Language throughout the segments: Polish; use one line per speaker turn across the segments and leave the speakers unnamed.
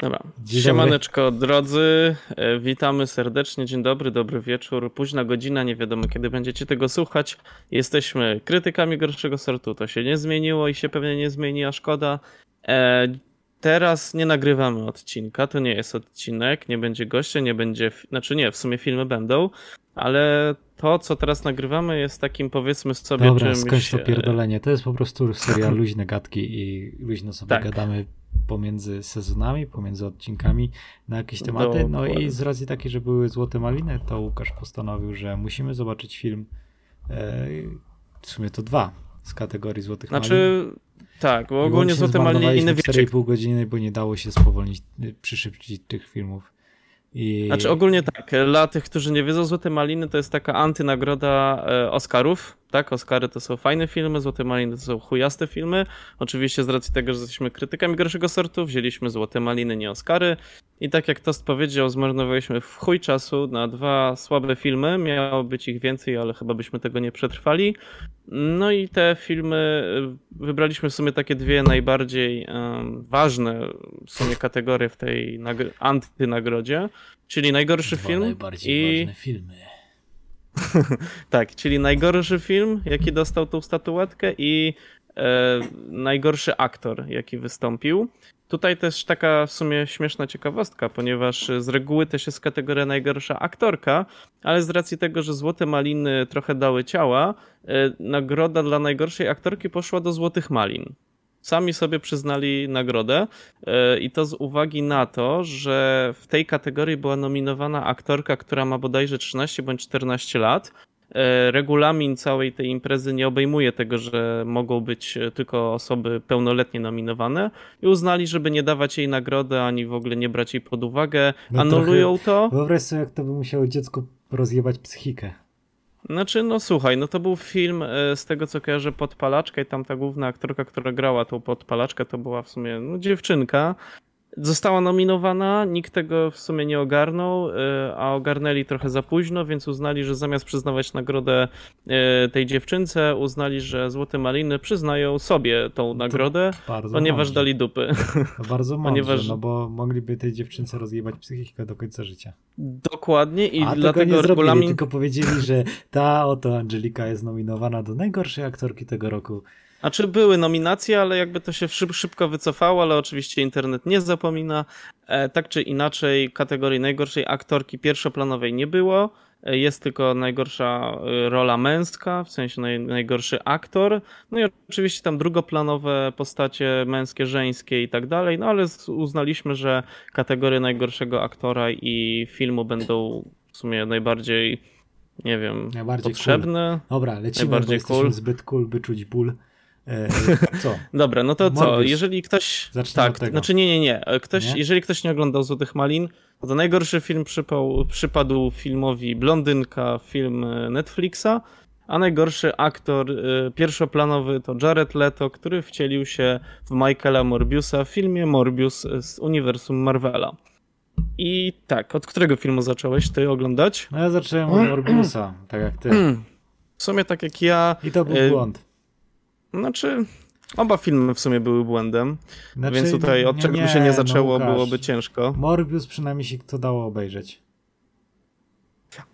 Dobra. Dzień Siemaneczko dobry. drodzy, e, witamy serdecznie, dzień dobry, dobry wieczór, późna godzina, nie wiadomo kiedy będziecie tego słuchać. Jesteśmy krytykami gorszego sortu, to się nie zmieniło i się pewnie nie zmieni, a szkoda. E, teraz nie nagrywamy odcinka, to nie jest odcinek, nie będzie gościa, nie będzie, znaczy nie, w sumie filmy będą, ale to, co teraz nagrywamy, jest takim powiedzmy sobie
Dobra,
czymś...
skończ to pierdolenie. To jest po prostu seria luźne gadki i luźno sobie tak. gadamy pomiędzy sezonami, pomiędzy odcinkami na jakieś tematy. No i z racji takiej, że były Złote Maliny, to Łukasz postanowił, że musimy zobaczyć film, e, w sumie to dwa z kategorii Złotych
znaczy,
Malin.
Tak, bo ogólnie Złote Maliny...
4,5 godziny, bo nie dało się spowolnić, przyszybcić tych filmów.
I... Znaczy ogólnie tak, dla tych, którzy nie wiedzą, Złote Maliny to jest taka antynagroda e, Oscarów, tak? Oscary to są fajne filmy, Złote Maliny to są chujaste filmy. Oczywiście z racji tego, że jesteśmy krytykami gorszego sortu, wzięliśmy Złote Maliny, nie Oscary. I tak jak Tost powiedział, zmarnowaliśmy w chuj czasu na dwa słabe filmy. Miało być ich więcej, ale chyba byśmy tego nie przetrwali. No i te filmy y, wybraliśmy w sumie takie dwie najbardziej um, ważne w sumie kategorie w tej antynagrodzie, czyli najgorszy
dwa
film
najbardziej i ważne filmy.
tak, czyli najgorszy film, jaki dostał tą statuetkę i e, najgorszy aktor, jaki wystąpił. Tutaj też taka w sumie śmieszna ciekawostka, ponieważ z reguły też jest kategoria najgorsza aktorka, ale z racji tego, że Złote Maliny trochę dały ciała, e, nagroda dla najgorszej aktorki poszła do Złotych Malin. Sami sobie przyznali nagrodę e, i to z uwagi na to, że w tej kategorii była nominowana aktorka, która ma bodajże 13 bądź 14 lat, E, regulamin całej tej imprezy nie obejmuje tego, że mogą być tylko osoby pełnoletnie nominowane i uznali, żeby nie dawać jej nagrody, ani w ogóle nie brać jej pod uwagę, no anulują to.
Wyobraź sobie, jak to by musiało dziecko rozjebać psychikę.
Znaczy, no słuchaj, no to był film e, z tego co kojarzę Podpalaczka i tam ta główna aktorka, która grała tą Podpalaczkę, to była w sumie no, dziewczynka Została nominowana, nikt tego w sumie nie ogarnął, e, a ogarnęli trochę za późno, więc uznali, że zamiast przyznawać nagrodę e, tej dziewczynce, uznali, że Złote Maliny przyznają sobie tą nagrodę, ponieważ mądrze. dali dupy.
To bardzo mądrze, ponieważ... no bo mogliby tej dziewczynce rozjebać psychikę do końca życia.
Dokładnie i
a
dlatego
tego nie regulamin... zrobili, tylko powiedzieli, że ta oto Angelika jest nominowana do najgorszej aktorki tego roku.
A czy były nominacje, ale jakby to się szybko wycofało, ale oczywiście internet nie zapomina. E, tak czy inaczej, kategorii najgorszej aktorki pierwszoplanowej nie było. E, jest tylko najgorsza e, rola męska, w sensie naj, najgorszy aktor. No i oczywiście tam drugoplanowe postacie męskie, żeńskie i tak dalej. No ale uznaliśmy, że kategorie najgorszego aktora i filmu będą w sumie najbardziej, nie wiem, najbardziej potrzebne.
Cool. Dobra, lecimy, najbardziej bo cool. zbyt cool, by czuć ból.
E, co? Dobra, no to co? Jeżeli ktoś. tak, znaczy nie, nie, nie. Ktoś, nie? Jeżeli ktoś nie oglądał Złotych Malin, to najgorszy film przypał, przypadł filmowi Blondynka, film e, Netflixa, a najgorszy aktor y, pierwszoplanowy to Jared Leto, który wcielił się w Michaela Morbiusa w filmie Morbius z uniwersum Marvela. I tak, od którego filmu zacząłeś ty oglądać?
No ja zacząłem od Morbiusa, tak jak ty.
W sumie tak jak ja.
I to był błąd.
Znaczy, oba filmy w sumie były błędem, znaczy, więc tutaj od czego by się nie zaczęło, no byłoby ciężko.
Morbius przynajmniej się to dało obejrzeć.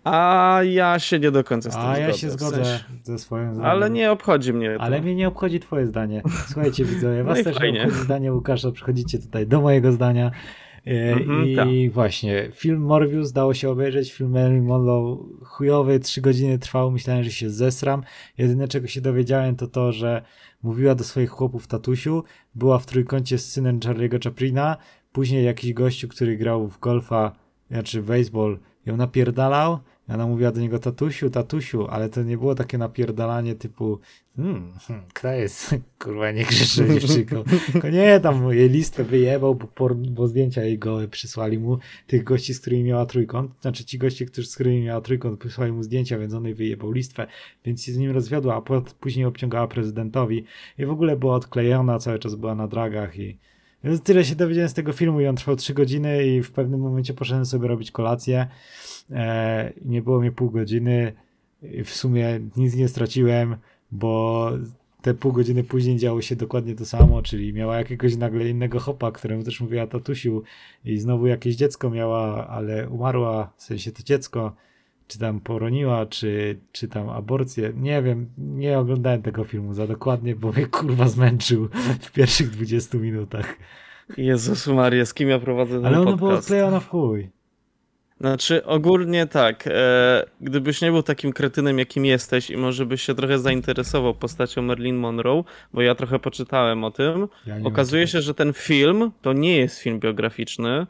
A ja się nie do końca z tym
A
zgodzę.
ja się zgodzę w sensie. ze swoim zdaniem.
Ale nie obchodzi mnie to.
Ale mnie nie obchodzi twoje zdanie. Słuchajcie widzowie, was no też nie obchodzi zdanie Łukasza, przychodzicie tutaj do mojego zdania. Mhm, I tak. właśnie, film Morbius dało się obejrzeć, film Marilyn Monroe chujowy, trzy godziny trwał, myślałem, że się zesram. Jedyne czego się dowiedziałem to to, że mówiła do swoich chłopów tatusiu, była w trójkącie z synem Charlie'ego Chaplina, później jakiś gościu, który grał w golfa, znaczy baseball, ją napierdalał, i ona mówiła do niego tatusiu, tatusiu, ale to nie było takie napierdalanie typu hmm, hmm kto jest, kurwa, nie grzeszy dziewczynką. Tylko nie, tam jej listę wyjebał, bo, bo zdjęcia jej gołe przysłali mu, tych gości, z którymi miała trójkąt, znaczy ci goście, którzy, z którymi miała trójkąt, przysłali mu zdjęcia, więc on jej wyjebał listwę, więc się z nim rozwiodła, a później obciągała prezydentowi i w ogóle była odklejona, cały czas była na dragach i więc tyle się dowiedziałem z tego filmu i on trwał 3 godziny i w pewnym momencie poszedłem sobie robić kolację. E, nie było mnie pół godziny. W sumie nic nie straciłem, bo te pół godziny później działo się dokładnie to samo, czyli miała jakiegoś nagle innego hopa, któremu też mówiła tatusiu i znowu jakieś dziecko miała, ale umarła, w sensie to dziecko, czy tam poroniła, czy, czy tam aborcję, nie wiem, nie oglądałem tego filmu za dokładnie, bo mnie kurwa zmęczył w pierwszych 20 minutach.
Jezus Maria, z kim ja prowadzę ten
Ale
ono
podcast? było odklejone w chuj.
Znaczy, ogólnie tak. E, gdybyś nie był takim kretynem, jakim jesteś, i może byś się trochę zainteresował postacią Marilyn Monroe, bo ja trochę poczytałem o tym, ja okazuje się, że ten film to nie jest film biograficzny,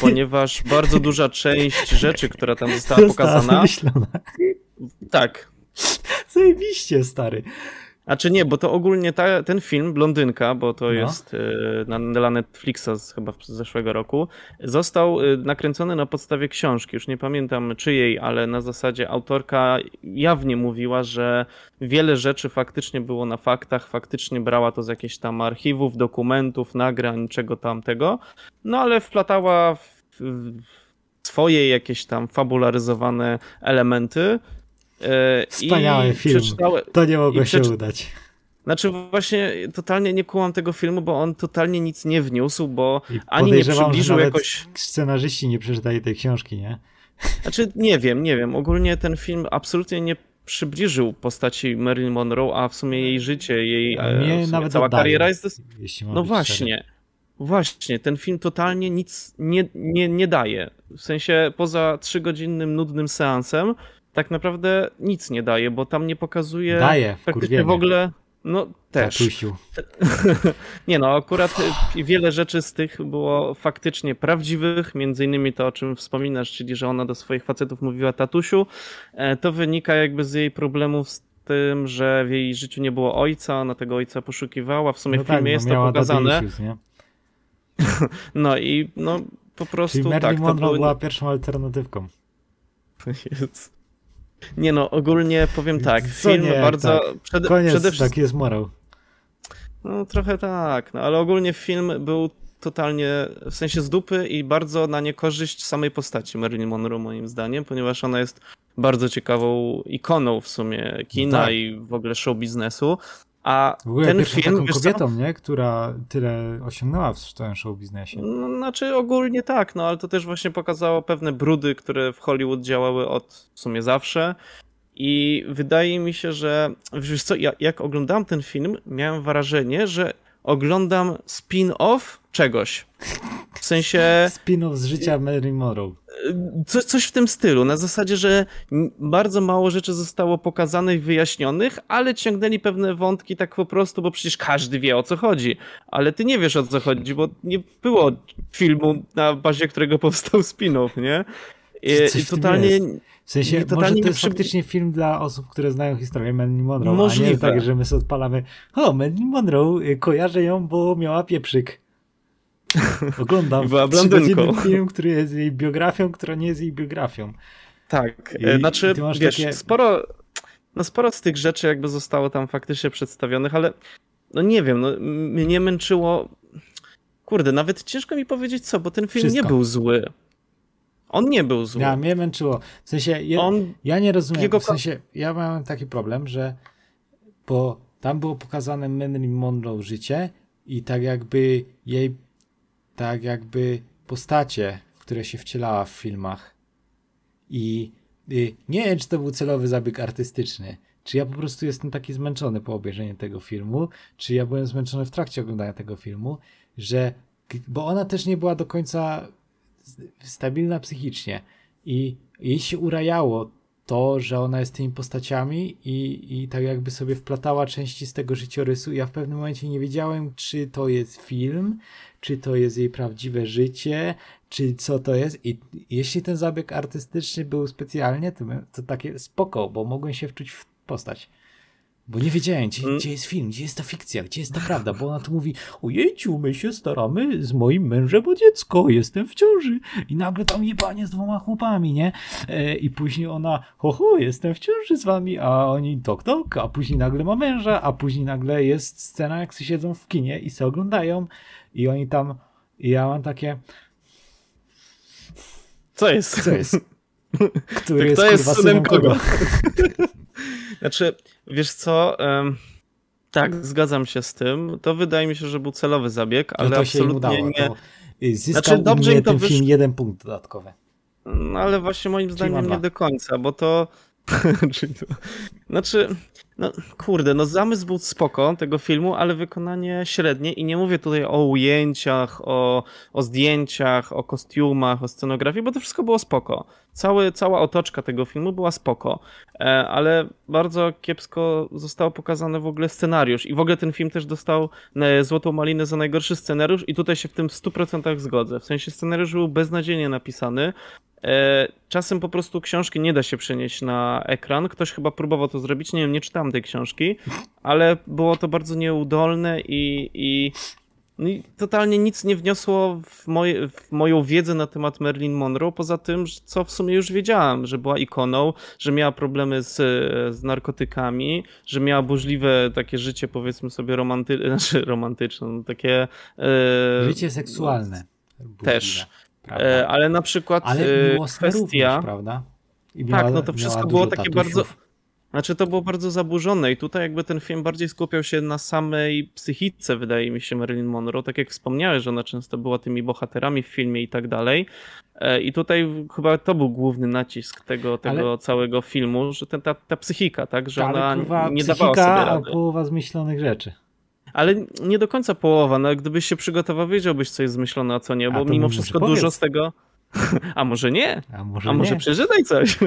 ponieważ bardzo duża część rzeczy, która tam została pokazana. Tak.
Zajebiście, stary.
A czy nie, bo to ogólnie ta, ten film, Blondynka, bo to no. jest y, na, dla Netflixa z, chyba z zeszłego roku, został y, nakręcony na podstawie książki. Już nie pamiętam czyjej, ale na zasadzie autorka jawnie mówiła, że wiele rzeczy faktycznie było na faktach, faktycznie brała to z jakichś tam archiwów, dokumentów, nagrań, czego tamtego, no ale wplatała w, w swoje jakieś tam fabularyzowane elementy
Wspaniały film. To nie mogło się udać.
Znaczy właśnie totalnie nie kułam tego filmu, bo on totalnie nic nie wniósł, bo ani nie przybliżył jakoś...
scenarzyści nie przeczytali tej książki, nie?
Znaczy nie wiem, nie wiem. Ogólnie ten film absolutnie nie przybliżył postaci Marilyn Monroe, a w sumie jej życie, jej
nie, nawet cała oddaje, kariera jest...
No właśnie. Właśnie, ten film totalnie nic nie, nie, nie daje. W sensie poza trzygodzinnym, nudnym seansem, tak naprawdę nic nie daje, bo tam nie pokazuje
daje,
praktycznie w ogóle. No też. nie no, akurat wiele rzeczy z tych było faktycznie prawdziwych, między innymi to, o czym wspominasz, czyli że ona do swoich facetów mówiła tatusiu. E, to wynika jakby z jej problemów z tym, że w jej życiu nie było ojca, ona tego ojca poszukiwała. W sumie no w filmie tak, jest to pokazane. Issues, no i no po prostu
Czyli
tak.
Monroe były... była pierwszą alternatywką.
Jest. Nie no, ogólnie powiem tak, film nie, bardzo...
Tak. Przede, Koniec, przede wszystkim... taki jest morał.
No trochę tak, no ale ogólnie film był totalnie, w sensie z dupy i bardzo na niekorzyść samej postaci Marilyn Monroe moim zdaniem, ponieważ ona jest bardzo ciekawą ikoną w sumie kina no tak. i w ogóle show biznesu. A
ogóle
ten
film. Taką kobietą, nie? która tyle osiągnęła w tym show biznesie.
No, znaczy ogólnie tak, no ale to też właśnie pokazało pewne brudy, które w Hollywood działały od w sumie zawsze. I wydaje mi się, że wiesz co, ja, jak oglądałem ten film, miałem wrażenie, że oglądam spin-off czegoś. W sensie.
Spin-off z życia Mary Morrow.
Co, coś w tym stylu. Na zasadzie, że bardzo mało rzeczy zostało pokazanych, wyjaśnionych, ale ciągnęli pewne wątki tak po prostu, bo przecież każdy wie o co chodzi. Ale ty nie wiesz o co chodzi, bo nie było filmu, na bazie którego powstał spin-off, nie?
I, i totalnie. W sensie, może to jest przy... faktycznie film dla osób, które znają historię Marilyn Monroe, Możliwe. a nie tak, że my sobie odpalamy o, Marilyn Monroe, y, kojarzę ją, bo miała pieprzyk. Oglądam była film, który jest jej biografią, która nie jest jej biografią.
Tak, I, e, znaczy, wiesz, takie... sporo, no sporo z tych rzeczy jakby zostało tam faktycznie przedstawionych, ale no nie wiem, no, mnie męczyło, kurde, nawet ciężko mi powiedzieć co, bo ten film Wszystko. nie był zły. On nie był zły.
Ja, mnie męczyło. W sensie, je, On, ja nie rozumiem, jego... w sensie, ja mam taki problem, że bo tam było pokazane Marilyn Monroe życie i tak jakby jej tak jakby postacie, które się wcielała w filmach. I y, nie wiem, czy to był celowy zabieg artystyczny. Czy ja po prostu jestem taki zmęczony po obejrzeniu tego filmu, czy ja byłem zmęczony w trakcie oglądania tego filmu, że. Bo ona też nie była do końca stabilna psychicznie. I jej się urajało to, że ona jest tymi postaciami i, i tak jakby sobie wplatała części z tego życiorysu. Ja w pewnym momencie nie wiedziałem, czy to jest film, czy to jest jej prawdziwe życie, czy co to jest. I jeśli ten zabieg artystyczny był specjalnie, to, to takie spoko, bo mogłem się wczuć w postać. Bo nie wiedziałem, gdzie, mm. gdzie, jest film, gdzie jest ta fikcja, gdzie jest ta prawda, bo ona tu mówi, ojejciu, my się staramy z moim mężem o dziecko, jestem w ciąży. I nagle tam jebanie z dwoma chłopami, nie? E, I później ona, ho, ho, jestem w ciąży z wami, a oni tok, tok, a później nagle ma męża, a później nagle jest scena, jak siedzą w kinie i se oglądają i oni tam, i ja mam takie...
Co jest?
Co jest? Który jest, jest synem kogo?
Znaczy, wiesz co, Tak, zgadzam się z tym. To wydaje mi się, że był celowy zabieg, ale no to absolutnie udało, nie.
Zyskał znaczy, dobrze im to ten wysz... film jeden punkt dodatkowy.
No ale właśnie moim zdaniem nie do końca, bo to. znaczy, no kurde, no zamysł był spoko tego filmu, ale wykonanie średnie i nie mówię tutaj o ujęciach, o, o zdjęciach, o kostiumach, o scenografii, bo to wszystko było spoko. Cały, cała otoczka tego filmu była spoko, e, ale bardzo kiepsko został pokazany w ogóle scenariusz i w ogóle ten film też dostał e, Złotą Malinę za najgorszy scenariusz i tutaj się w tym 100% zgodzę. W sensie scenariusz był beznadziejnie napisany, E, czasem po prostu książki nie da się przenieść na ekran. Ktoś chyba próbował to zrobić, nie wiem, nie czytałem tej książki, ale było to bardzo nieudolne i, i, no i totalnie nic nie wniosło w, moje, w, moją wiedzę na temat Marilyn Monroe, poza tym, co w sumie już wiedziałem, że była ikoną, że miała problemy z, z narkotykami, że miała burzliwe takie życie, powiedzmy sobie, romanty, znaczy romantyczne, no takie...
E, życie seksualne.
Też. E, ale na przykład ale e, kwestia... Również,
prawda?
Miała, tak, no to wszystko było takie bardzo... Znaczy to było bardzo zaburzone i tutaj jakby ten film bardziej skupiał się na samej psychice, wydaje mi się, Marilyn Monroe. Tak jak wspomniałeś, że ona często była tymi bohaterami w filmie i tak dalej. E, I tutaj chyba to był główny nacisk tego, tego ale... całego filmu, że ten, ta, ta psychika, tak? Że ale, ona nie dawała sobie rady.
a połowa zmyślonych rzeczy.
Ale nie do końca połowa. No, gdybyś się przygotował, wiedziałbyś, co jest zmyślone, a co nie, bo mimo wszystko dużo z tego. A może nie?
A może,
a może
nie.
przeczytaj coś?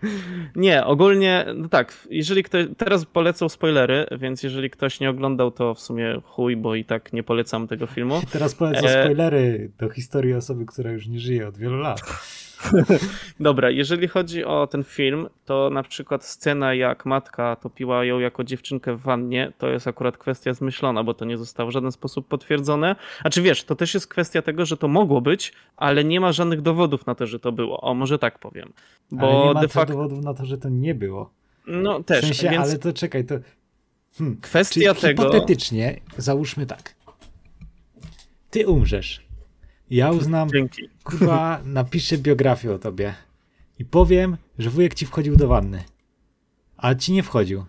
nie, ogólnie, no tak, jeżeli ktoś, teraz polecą spoilery, więc jeżeli ktoś nie oglądał, to w sumie chuj, bo i tak nie polecam tego filmu.
Teraz polecam e... spoilery do historii osoby, która już nie żyje od wielu lat.
Dobra, jeżeli chodzi o ten film, to na przykład scena jak matka topiła ją jako dziewczynkę w wannie, to jest akurat kwestia zmyślona, bo to nie zostało w żaden sposób potwierdzone. A czy wiesz, to też jest kwestia tego, że to mogło być, ale nie ma żadnych dowodów na to, że to było. O, może tak powiem.
Bo ale nie ma de facto... dowodów na to, że to nie było.
No też.
W sensie, więc... ale to czekaj, to...
Hmm. Kwestia Czyli tego...
Hipotetycznie, załóżmy tak. Ty umrzesz ja uznam, Dzięki. kurwa, napiszę biografię o tobie i powiem, że wujek ci wchodził do wanny, a ci nie wchodził.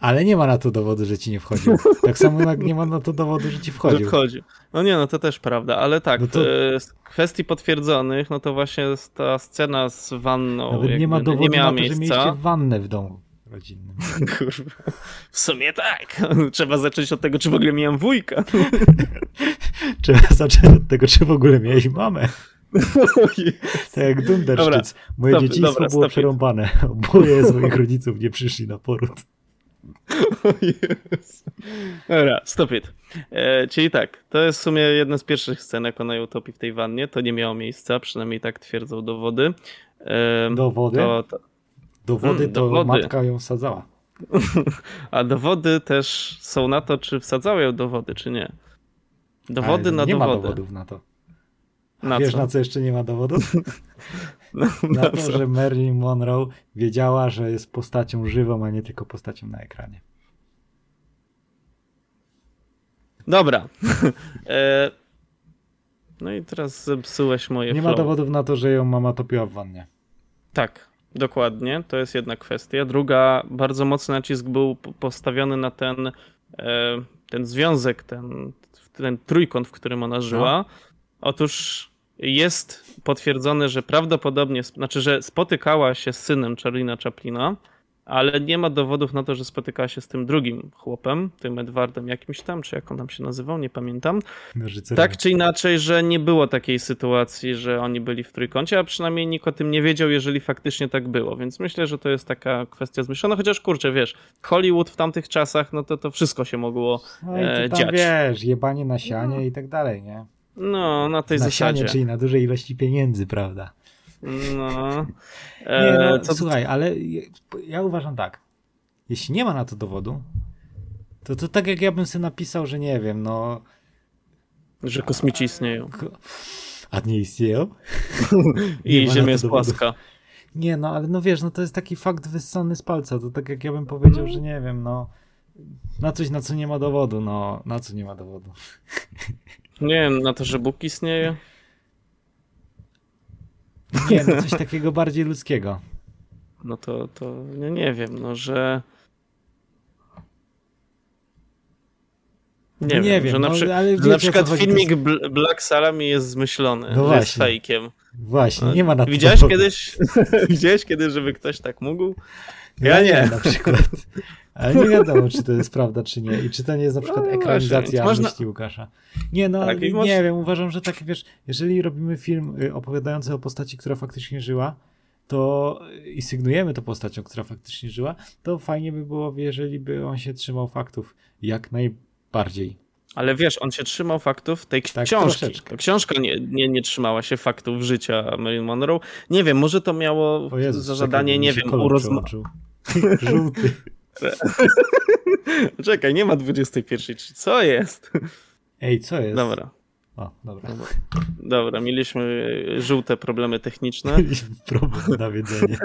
Ale nie ma na to dowodu, że ci nie wchodził. Tak samo jak nie ma na to dowodu, że ci wchodził. Że
wchodził. No nie, no to też prawda, ale tak, no to... z kwestii potwierdzonych, no to właśnie ta scena z wanną
nie ma dowodu nie miała na to, miejsca. że mieliście wannę w domu rodzinnym.
Kurwa. W sumie tak. Trzeba zacząć od tego, czy w ogóle miałem wujka.
Trzeba zacząć od tego, czy w ogóle miałeś mamę. tak jak Dunderszczyc. Moje stop, dzieciństwo dobra, było przerąbane. Oboje z moich rodziców nie przyszli na poród.
O yes. Dobra, stop it. E, czyli tak, to jest w sumie jedna z pierwszych scen, jak ona ją topi w tej wannie. To nie miało miejsca, przynajmniej tak twierdzą dowody.
E, dowody? To, to, Dowody hmm, to dowody. matka ją wsadzała.
A dowody też są na to, czy wsadzała ją do wody, czy nie. Dowody na
nie
dowody.
Nie ma dowodów na to. Na Wiesz, co? na co jeszcze nie ma dowodów?
No, na,
na to, co? że Marilyn Monroe wiedziała, że jest postacią żywą, a nie tylko postacią na ekranie.
Dobra. E, no i teraz zepsułeś moje
Nie
flow.
ma dowodów na to, że ją mama topiła w wannie.
Tak. Dokładnie, to jest jedna kwestia. Druga, bardzo mocny nacisk był postawiony na ten, e, ten związek, ten, ten trójkąt, w którym ona żyła. No. Otóż jest potwierdzone, że prawdopodobnie, znaczy, że spotykała się z synem Charlina Chaplina, ale nie ma dowodów na to, że spotykała się z tym drugim chłopem, tym Edwardem jakimś tam, czy jak on tam się nazywał, nie pamiętam. Tak czy inaczej, że nie było takiej sytuacji, że oni byli w trójkącie, a przynajmniej nikt o tym nie wiedział, jeżeli faktycznie tak było, więc myślę, że to jest taka kwestia zmyślona, chociaż kurczę, wiesz, Hollywood w tamtych czasach, no to to wszystko się mogło no i e, tam, dziać.
wiesz, jebanie na sianie no. i tak dalej, nie?
No, na tej na zasadzie.
Czyli na dużej ilości pieniędzy, prawda?
No.
E, nie, no, to... Słuchaj, ale ja uważam tak. Jeśli nie ma na to dowodu, to to tak jak ja bym sobie napisał, że nie wiem, no.
Że kosmici istnieją.
A nie istnieją?
I Ziemia jest płaska.
Nie, no ale no wiesz, no to jest taki fakt wyssany z palca. To tak jak ja bym powiedział, że nie wiem, no. Na coś, na co nie ma dowodu, no. Na co nie ma dowodu?
Nie wiem, na to, że Bóg istnieje?
Nie, no coś takiego bardziej ludzkiego.
No to, to nie, nie wiem, no że... Nie, no nie wiem, że na, no, przy... ale że na przykład filmik jest... Black Salami jest zmyślony, no jest fejkiem.
Właśnie, nie ma na
to Widziałeś kiedyś, widziałeś kiedyś, żeby ktoś tak mógł?
Ja, ja nie. nie. Na przykład. Ale nie wiadomo, czy to jest prawda, czy nie. I czy to nie jest na przykład no, ekranizacja można... myśli Łukasza. Nie, no tak, nie wiem, uważam, że tak, wiesz, jeżeli robimy film y, opowiadający o postaci, która faktycznie żyła, to i sygnujemy to postacią, która faktycznie żyła, to fajnie by było, jeżeli by on się trzymał faktów jak najbardziej.
Ale wiesz, on się trzymał faktów tej tak, książki. Troszeczkę. Książka nie, nie, nie trzymała się faktów życia Marilyn Monroe. Nie wiem, może to miało Jezus, za zadanie, czekaj, nie wiem, urozmaicić. Żółty. Czekaj, nie ma 21. Co jest?
Ej, co jest?
Dobra.
O, dobra.
Dobra, mieliśmy żółte problemy techniczne.
Problem nawiedzenie.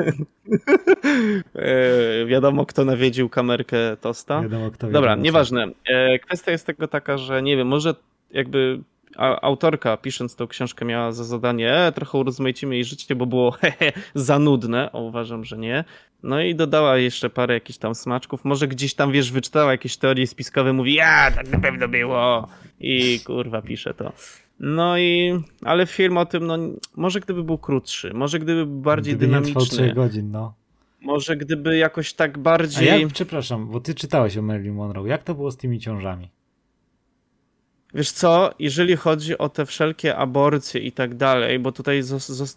e, wiadomo, kto nawiedził kamerkę Tosta.
Wiadomo, kto
Dobra, nieważne. E, kwestia jest tego taka, że nie wiem, może jakby autorka pisząc tą książkę miała za zadanie e, trochę urozmaicimy jej życie, bo było hehe, za nudne, a uważam, że nie. No i dodała jeszcze parę jakichś tam smaczków. Może gdzieś tam, wiesz, wyczytała jakieś teorie spiskowe, mówi, ja, tak na pewno było. I kurwa, pisze to. No i, ale film o tym, no, może gdyby był krótszy, może gdyby był bardziej gdyby dynamiczny.
Nie godzin, no.
Może gdyby jakoś tak bardziej...
A jak, przepraszam, bo ty czytałeś o Marilyn Monroe. Jak to było z tymi ciążami?
Wiesz co, jeżeli chodzi o te wszelkie aborcje i tak dalej, bo tutaj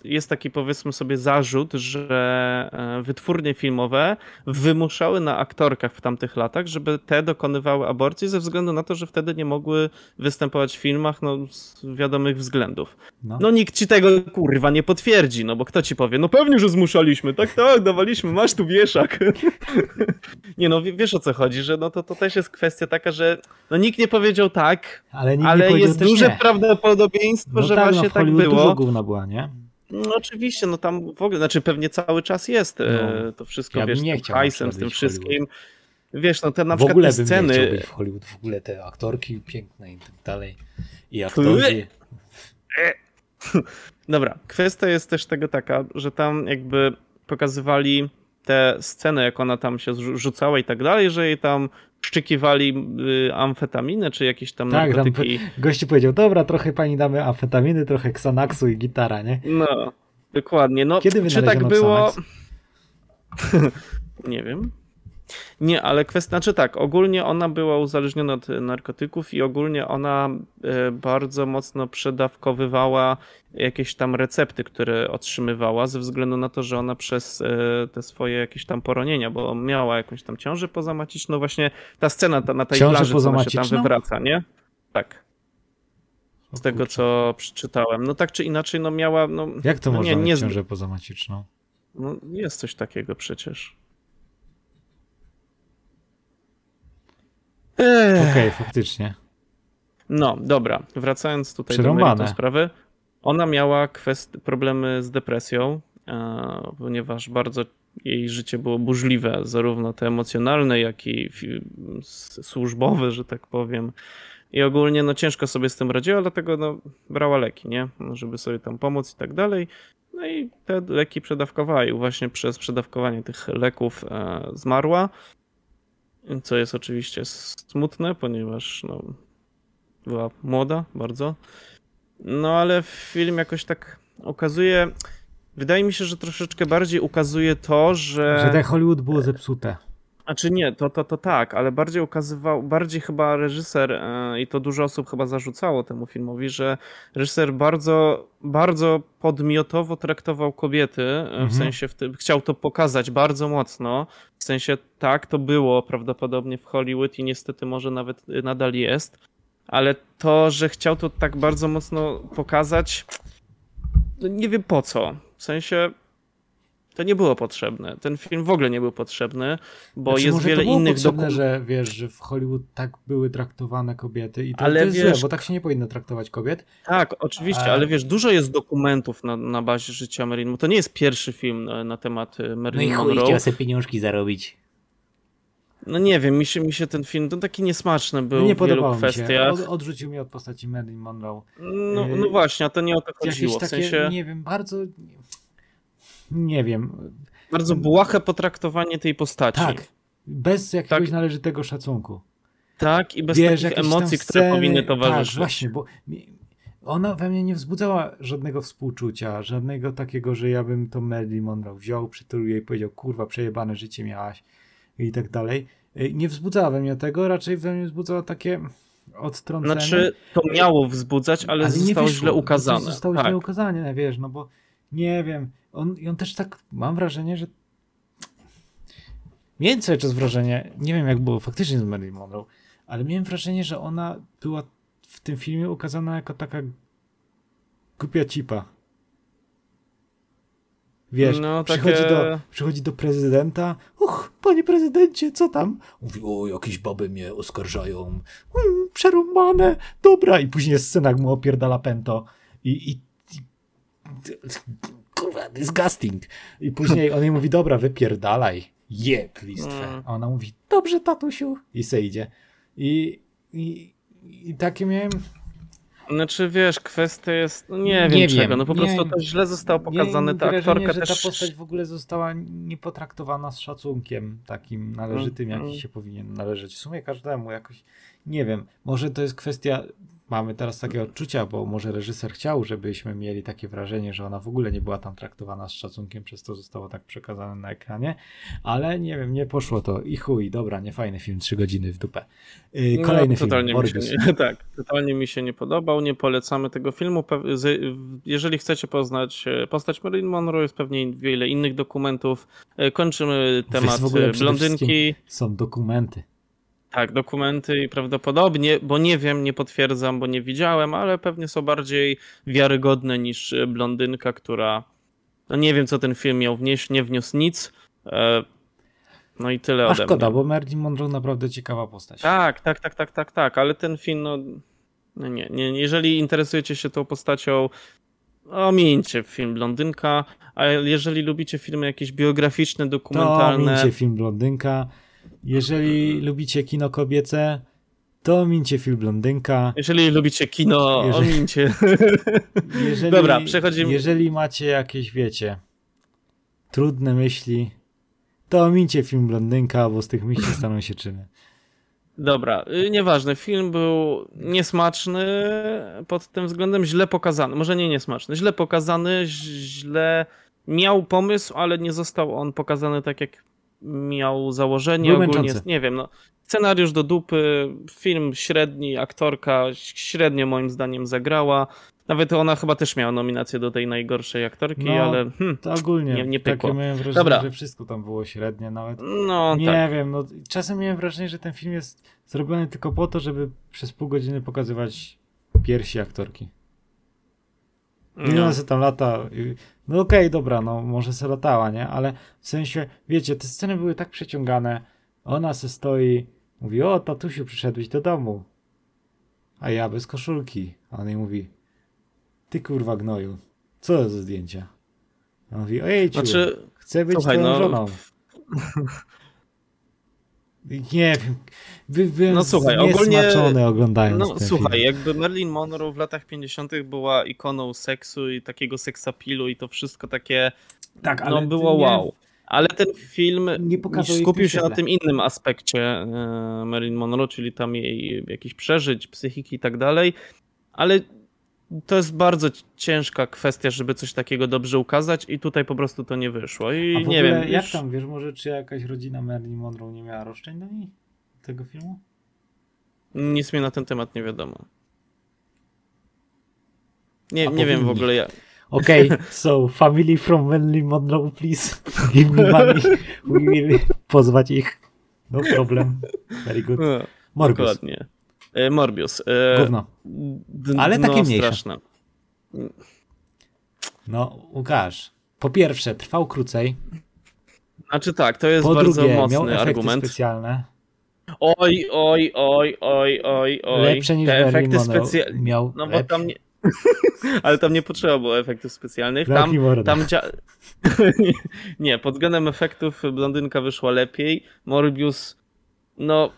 jest taki powiedzmy sobie zarzut, że e, wytwórnie filmowe wymuszały na aktorkach w tamtych latach, żeby te dokonywały aborcji ze względu na to, że wtedy nie mogły występować w filmach no, z wiadomych względów. No. no nikt ci tego kurwa nie potwierdzi, no bo kto ci powie, no pewnie, że zmuszaliśmy, tak, tak, dawaliśmy, masz tu wieszak. nie no, wiesz o co chodzi, że no to, to też jest kwestia taka, że no nikt nie powiedział tak,
ale,
ale jest duże nie. prawdopodobieństwo, no że tak, właśnie no, tak było.
dużo gówna była, nie?
No oczywiście, no tam w ogóle, znaczy pewnie cały czas jest e, no, to wszystko, ja wiesz, nie z hajsem, z tym wszystkim. Wiesz, no te na w przykład ogóle te sceny...
Bym w Hollywood, w ogóle te aktorki piękne i tak dalej. I aktorzy...
Dobra, kwestia jest też tego taka, że tam jakby pokazywali te sceny, jak ona tam się rzucała i tak dalej, że jej tam szczykiwali y, amfetaminę, czy jakieś tam tak, narkotyki. Tam
gości powiedział, dobra, trochę pani damy amfetaminy, trochę Xanaxu i gitara, nie?
No, dokładnie. No, Kiedy czy tak było? nie wiem. Nie, ale kwestia, znaczy tak, ogólnie ona była uzależniona od narkotyków i ogólnie ona e, bardzo mocno przedawkowywała jakieś tam recepty, które otrzymywała, ze względu na to, że ona przez e, te swoje jakieś tam poronienia, bo miała jakąś tam ciążę pozamaciczną, właśnie ta scena ta, na tej Ciążę plaży, co ona się tam wywraca, nie? Tak. Z tego, co przeczytałem. No tak czy inaczej, no miała... No,
Jak to
no,
można nie, nie... ciążę pozamaciczną?
No jest coś takiego przecież.
Okej, okay, faktycznie.
No, dobra. Wracając tutaj do meritum sprawy. Ona miała kwest- problemy z depresją, e, ponieważ bardzo jej życie było burzliwe, zarówno te emocjonalne, jak i służbowe, że tak powiem. I ogólnie no, ciężko sobie z tym radziła, dlatego no, brała leki, nie? Żeby sobie tam pomóc i tak dalej. No i te leki przedawkowała i właśnie przez przedawkowanie tych leków e, zmarła co jest oczywiście smutne, ponieważ no, była młoda bardzo. No ale film jakoś tak ukazuje. Wydaje mi się, że troszeczkę bardziej ukazuje to, że.
Że ten Hollywood było zepsute.
Znaczy nie, to, to, to tak, ale bardziej ukazywał, bardziej chyba reżyser yy, i to dużo osób chyba zarzucało temu filmowi, że reżyser bardzo, bardzo podmiotowo traktował kobiety, e, mhm. w sensie w tym, chciał to pokazać bardzo mocno, w sensie tak, to było prawdopodobnie w Hollywood i niestety może nawet nadal jest, ale to, że chciał to tak bardzo mocno pokazać, no nie wiem po co, w sensie to nie było potrzebne. Ten film w ogóle nie był potrzebny, bo znaczy, jest wiele innych
dokumentów. że wiesz, że w Hollywood tak były traktowane kobiety i to, ale to jest wiesz, złe, bo tak się nie powinno traktować kobiet.
Tak, oczywiście, A... ale wiesz, dużo jest dokumentów na, na bazie życia Marilyn To nie jest pierwszy film na, na temat y, Marilyn
no
Monroe.
No i chciał sobie pieniążki zarobić.
No nie wiem, mi się, mi się ten film, to taki niesmaczny był no nie w wielu kwestiach.
Od, odrzucił mnie od postaci Marilyn Monroe.
No, no właśnie, a to nie o to chodziło.
Jakieś takie, w sensie... nie wiem, bardzo nie wiem.
Bardzo błahe potraktowanie tej postaci.
Tak, bez jakiegoś tak? należytego szacunku.
Tak, i bez Wiesz, takich emocji, sceny, które powinny tak, towarzyszyć.
Tak, właśnie, bo ona we mnie nie wzbudzała żadnego współczucia, żadnego takiego, że ja bym to Marilyn Monroe wziął, przytulił jej i powiedział, kurwa, przejebane życie miałaś i tak dalej. Y, nie wzbudzała we mnie tego, raczej we mnie wzbudzała takie odtrącenie.
Znaczy, to miało wzbudzać, ale, ale zostało źle ukazane.
Zostało tak. źle ukazane, wiesz, no bo nie wiem, on, on też tak, mam wrażenie, że miałem cały czas wrażenie, nie wiem jak było faktycznie z Marilyn Monroe, ale miałem wrażenie, że ona była w tym filmie ukazana jako taka głupia cipa. Wiesz, no, takie... przychodzi, do, przychodzi do prezydenta. Uch, panie prezydencie, co tam? Mówi, o, jakieś baby mnie oskarżają. Przerąbane, dobra. I później jest scena, jak mu opierdala pento. I, i, i kurwa, disgusting. I później on jej mówi, dobra, wypierdalaj. Jeb listwę. Mm. A ona mówi, dobrze, tatusiu. I se idzie. I, i, i takie miałem
znaczy wiesz, kwestia jest, no nie, nie wiem czego, no po prostu to źle zostało pokazane, ta aktorka
że
też...
ta postać w ogóle została niepotraktowana z szacunkiem takim należytym, jaki mm. się powinien należeć. W sumie każdemu jakoś, nie wiem, może to jest kwestia mamy teraz takie odczucia, bo może reżyser chciał, żebyśmy mieli takie wrażenie, że ona w ogóle nie była tam traktowana z szacunkiem, przez to zostało tak przekazane na ekranie, ale nie wiem, nie poszło to i chuj, dobra, nie fajny film, trzy godziny w dupę. Y, no, kolejny no, totalnie film,
mi się nie, Tak, totalnie mi się nie podobał, nie polecamy tego filmu. Jeżeli chcecie poznać e, postać Marilyn Monroe, jest pewnie wiele innych dokumentów. Kończymy temat blondynki.
Są dokumenty.
Tak, dokumenty i prawdopodobnie, bo nie wiem, nie potwierdzam, bo nie widziałem, ale pewnie są bardziej wiarygodne niż blondynka, która. No nie wiem, co ten film miał wnieść, nie wniósł nic. E, no i tyle A ode
szkoda, mnie. bo Marilyn Monroe naprawdę ciekawa postać.
Tak, tak, tak, tak, tak, tak, ale ten film, no, no nie, nie, jeżeli interesujecie się tą postacią, omijcie film Blondynka, a jeżeli lubicie filmy jakieś biograficzne, dokumentalne...
To omijcie film Blondynka. Jeżeli lubicie kino kobiece, to omincie film Blondynka.
Jeżeli lubicie kino, jeżeli, omincie.
Jeżeli, Dobra, przechodzimy. Jeżeli macie jakieś, wiecie, trudne myśli, to omincie film Blondynka, bo z tych myśli staną się czyny.
Dobra, y, nieważne. Film był niesmaczny pod tym względem, źle pokazany. Może nie niesmaczny, źle pokazany, źle miał pomysł, ale nie został on pokazany tak, jak miał założenie Był ogólnie, męczący. nie wiem, no, scenariusz do dupy, film średni, aktorka średnio moim zdaniem zagrała. Nawet ona chyba też miała nominację do tej najgorszej aktorki, no, ale hmm,
to ogólnie nie, nie pykło. Takie miałem wrażenie, Dobra. że wszystko tam było średnie nawet. No, nie tak. wiem, no, czasem miałem wrażenie, że ten film jest zrobiony tylko po to, żeby przez pół godziny pokazywać piersi aktorki. No. I ona se tam lata. No okej, okay, dobra, no może se latała, nie? Ale w sensie, wiecie, te sceny były tak przeciągane. Ona se stoi, mówi, o tatusiu, przyszedłeś do domu. A ja bez koszulki. A on jej mówi, ty kurwa gnoju, co to za zdjęcia? A on mówi, ojej, znaczy, chcę być słuchaj, twoją no... żoną. Nie wiem. By, no słuchaj, ogólnie oglądając No
słuchaj,
film.
jakby Marilyn Monroe w latach 50. była ikoną seksu i takiego seksapilu i to wszystko takie tak, no było nie, wow. Ale ten film skupił się na tym innym aspekcie e, Marilyn Monroe, czyli tam jej jakichś przeżyć, psychiki i tak dalej. Ale to jest bardzo ciężka kwestia, żeby coś takiego dobrze ukazać i tutaj po prostu to nie wyszło. I nie wiem.
Jak już... tam, wiesz, może czy jakaś rodzina Marilyn Monroe nie miała roszczeń do niej? Tego filmu?
Nic mi na ten temat nie wiadomo. Nie, nie wiem w ogóle ja.
Okej, okay, so family from Marilyn Monroe, please give me money. We will pozwać ich. No problem. Very good.
No, Dokładnie. E, Morbius.
E, Gówno. Ale takie mniejsze. straszne. No, Łukasz. Po pierwsze, trwał krócej.
Znaczy tak, to jest po bardzo drugie, mocny miał argument.
specjalne.
Oj, oj, oj, oj, oj, oj.
Lepsze niż Te efekty specjalne. Miał
no bo tam nie... Ale tam nie potrzeba było efektów specjalnych. Tam, tam dzia... nie, pod względem efektów blondynka wyszła lepiej. Morbius, no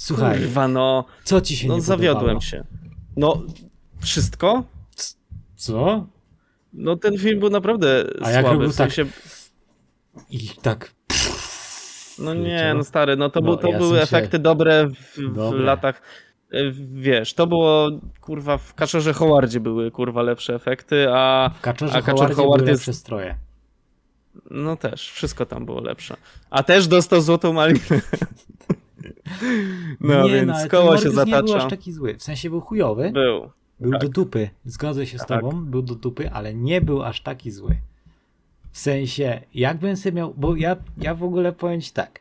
Słuchaj, Kurwa, no. Co ci się no, nie
zawiodłem się. No, wszystko?
Co?
No ten film był naprawdę A słaby. Jak w sensie...
tak... I tak...
No nie, no stary, no to, no, był, to ja były sensie... efekty dobre w, w latach y, wiesz, to było kurwa w Kaczorze Howardzie były kurwa lepsze efekty, a
w Kaczorze a Kaczor Howard były jest... lepsze stroje.
No też, wszystko tam było lepsze. A też dostał złotą malinę.
No nie, więc no, koło się zatacza. nie był aż taki zły. W sensie był chujowy.
Był.
Był tak. do dupy. Zgodzę się z tak. tobą, był do dupy, ale nie był aż taki zły. W sensie, jakbym sobie miał, bo ja, ja w ogóle powiem ci tak.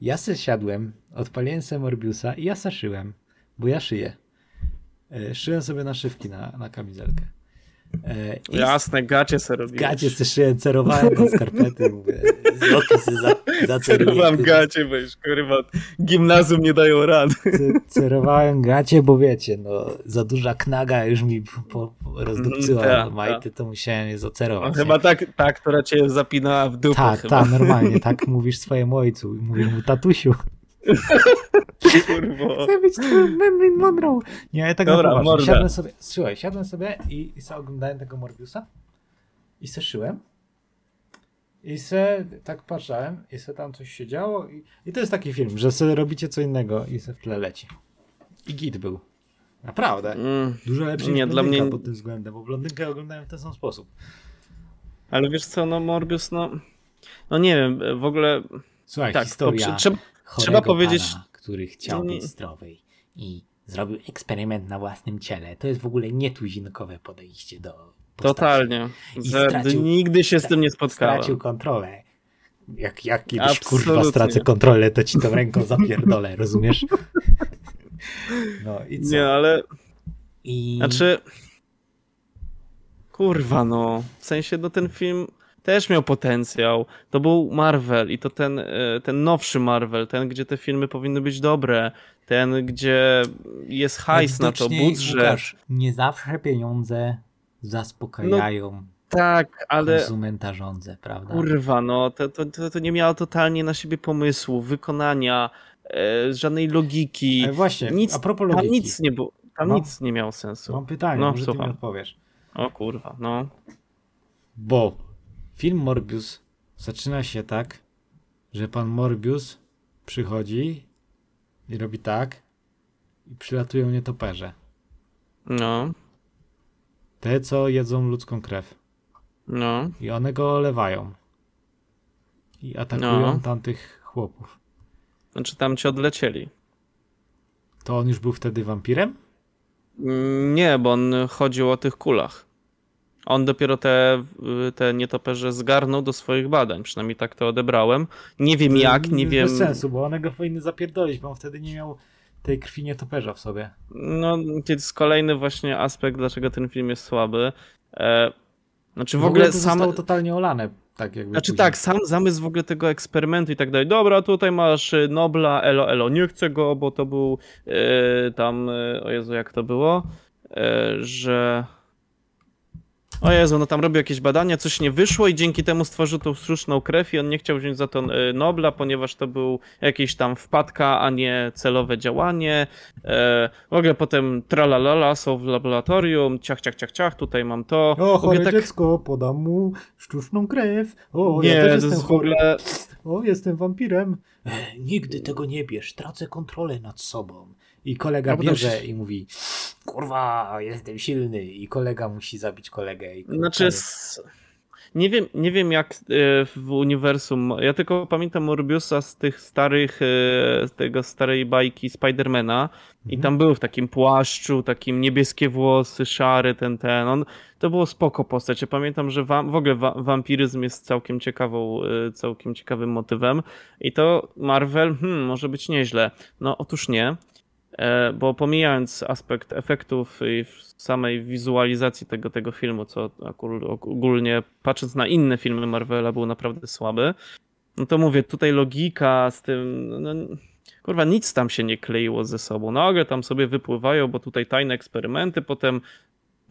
Ja se siadłem, odpaliłem sobie Morbiusa i ja se szyłem, bo ja szyję. E, szyłem sobie naszywki na, na kamizelkę.
E, I Jasne, gacie se robiłeś.
Gacie se szyję, cerowałem na skarpety, mówię, złoty se za,
zaceruję. gacie, bo już kurwa gimnazjum nie dają rady.
cerowałem gacie, bo wiecie, no za duża knaga już mi po, po rozdupcyła ta, majty, to musiałem je zacerować.
Chyba tak, ta, która cię zapinała w dupę.
Tak, tak, normalnie, tak mówisz swojemu ojcu, mówisz mu tatusiu. Kurwo. Chcę być Marilyn Monroe. Nie, ja tak Dobra. Siadłem sobie, słuchaj, siadłem sobie i, i sobie oglądałem tego Morbiusa i se szyłem. I se tak patrzałem i se tam coś się działo i, i to jest taki film, że sobie robicie co innego i se w tle leci. I git był. Naprawdę. Mm, Dużo lepszy nie, niż dla mnie pod tym względem, bo blondynkę oglądałem w ten sam sposób.
Ale wiesz co, no Morbius, no no nie wiem, w ogóle
Słuchaj, tak, historia trzeba, trzeba powiedzieć, pana, który chciał być zdrowy i zrobił eksperyment na własnym ciele. To jest w ogóle nietuzinkowe podejście do
postaci. Totalnie. Stracił, nigdy się z tym nie spotkałem.
Stracił kontrolę. Jak, jak kiedyś Absolutnie. kurwa stracę kontrolę, to ci tą ręką zapierdolę, rozumiesz?
No i co? Nie, ale... I... Znaczy... Kurwa no. W sensie, no ten film też miał potencjał. To był Marvel i to ten, e, ten nowszy Marvel, ten, gdzie te filmy powinny być dobre, ten, gdzie jest hajs na to, budżet. Łukasz,
nie zawsze pieniądze zaspokajają. No, tak, ale. Konsumenta rządzę, prawda?
Kurwa, no to, to, to, to nie miało totalnie na siebie pomysłu, wykonania, e, żadnej logiki.
Ale właśnie, nic, a propos logiki.
Tam nic nie było. Tam mam, nic nie miało sensu.
Mam pytanie, no, może słucham. ty mi odpowiesz.
O kurwa, no.
Bo Film Morbius zaczyna się tak, że pan Morbius przychodzi i robi tak i przylatują nietoperze.
No.
Te, co jedzą ludzką krew.
No.
I one go olewają. I atakują no. tamtych chłopów.
Znaczy tam ci odlecieli.
To on już był wtedy wampirem?
Nie, bo on chodził o tych kulach. On dopiero te, te nietoperze zgarnął do swoich badań, przynajmniej tak to odebrałem. Nie wiem jak, nie wiem.
Bez sensu, bo one go powinny zapierdolić, bo on wtedy nie miał tej krwi nietoperza w sobie.
No, to jest kolejny właśnie aspekt, dlaczego ten film jest słaby. E, znaczy w, w ogóle, ogóle to sam...
zostało totalnie olane. Tak jakby
znaczy później. tak, sam zamysł w ogóle tego eksperymentu i tak dalej. Dobra, tutaj masz y, Nobla, elo, elo, nie chcę go, bo to był e, tam, e, o Jezu, jak to było, e, że o Jezu, no tam robił jakieś badania, coś nie wyszło i dzięki temu stworzył tą sztuczną krew i on nie chciał wziąć za to e, Nobla, ponieważ to był jakiś tam wpadka, a nie celowe działanie. E, w ogóle potem tralalala, są w laboratorium, ciach, ciach, ciach, ciach, tutaj mam to.
O, chore tak... dziecko, podam mu sztuczną krew. O, nie, ja też jestem chory. Ogóle... O, jestem wampirem. E, nigdy tego nie bierz, tracę kontrolę nad sobą. I kolega no, bierze i mówi kurwa, jestem silny. I kolega musi zabić kolegę. I
znaczy, nie. wiem, nie wiem jak e, w uniwersum, ja tylko pamiętam Morbiusa z tych starych, e, z tego starej bajki Spidermana. I mhm. tam był w takim płaszczu, takim niebieskie włosy, szary ten, ten, on, to było spoko postać, ja pamiętam, że wa w ogóle wa wampiryzm jest całkiem ciekawą, e, całkiem ciekawym motywem. I to Marvel, hmm, może być nieźle. No otóż nie, bo pomijając aspekt efektów i samej wizualizacji tego, tego filmu, co ogólnie patrząc na inne filmy Marvela był naprawdę słaby, no to mówię, tutaj logika z tym, no, kurwa, nic tam się nie kleiło ze sobą. Nagle tam sobie wypływają, bo tutaj tajne eksperymenty, potem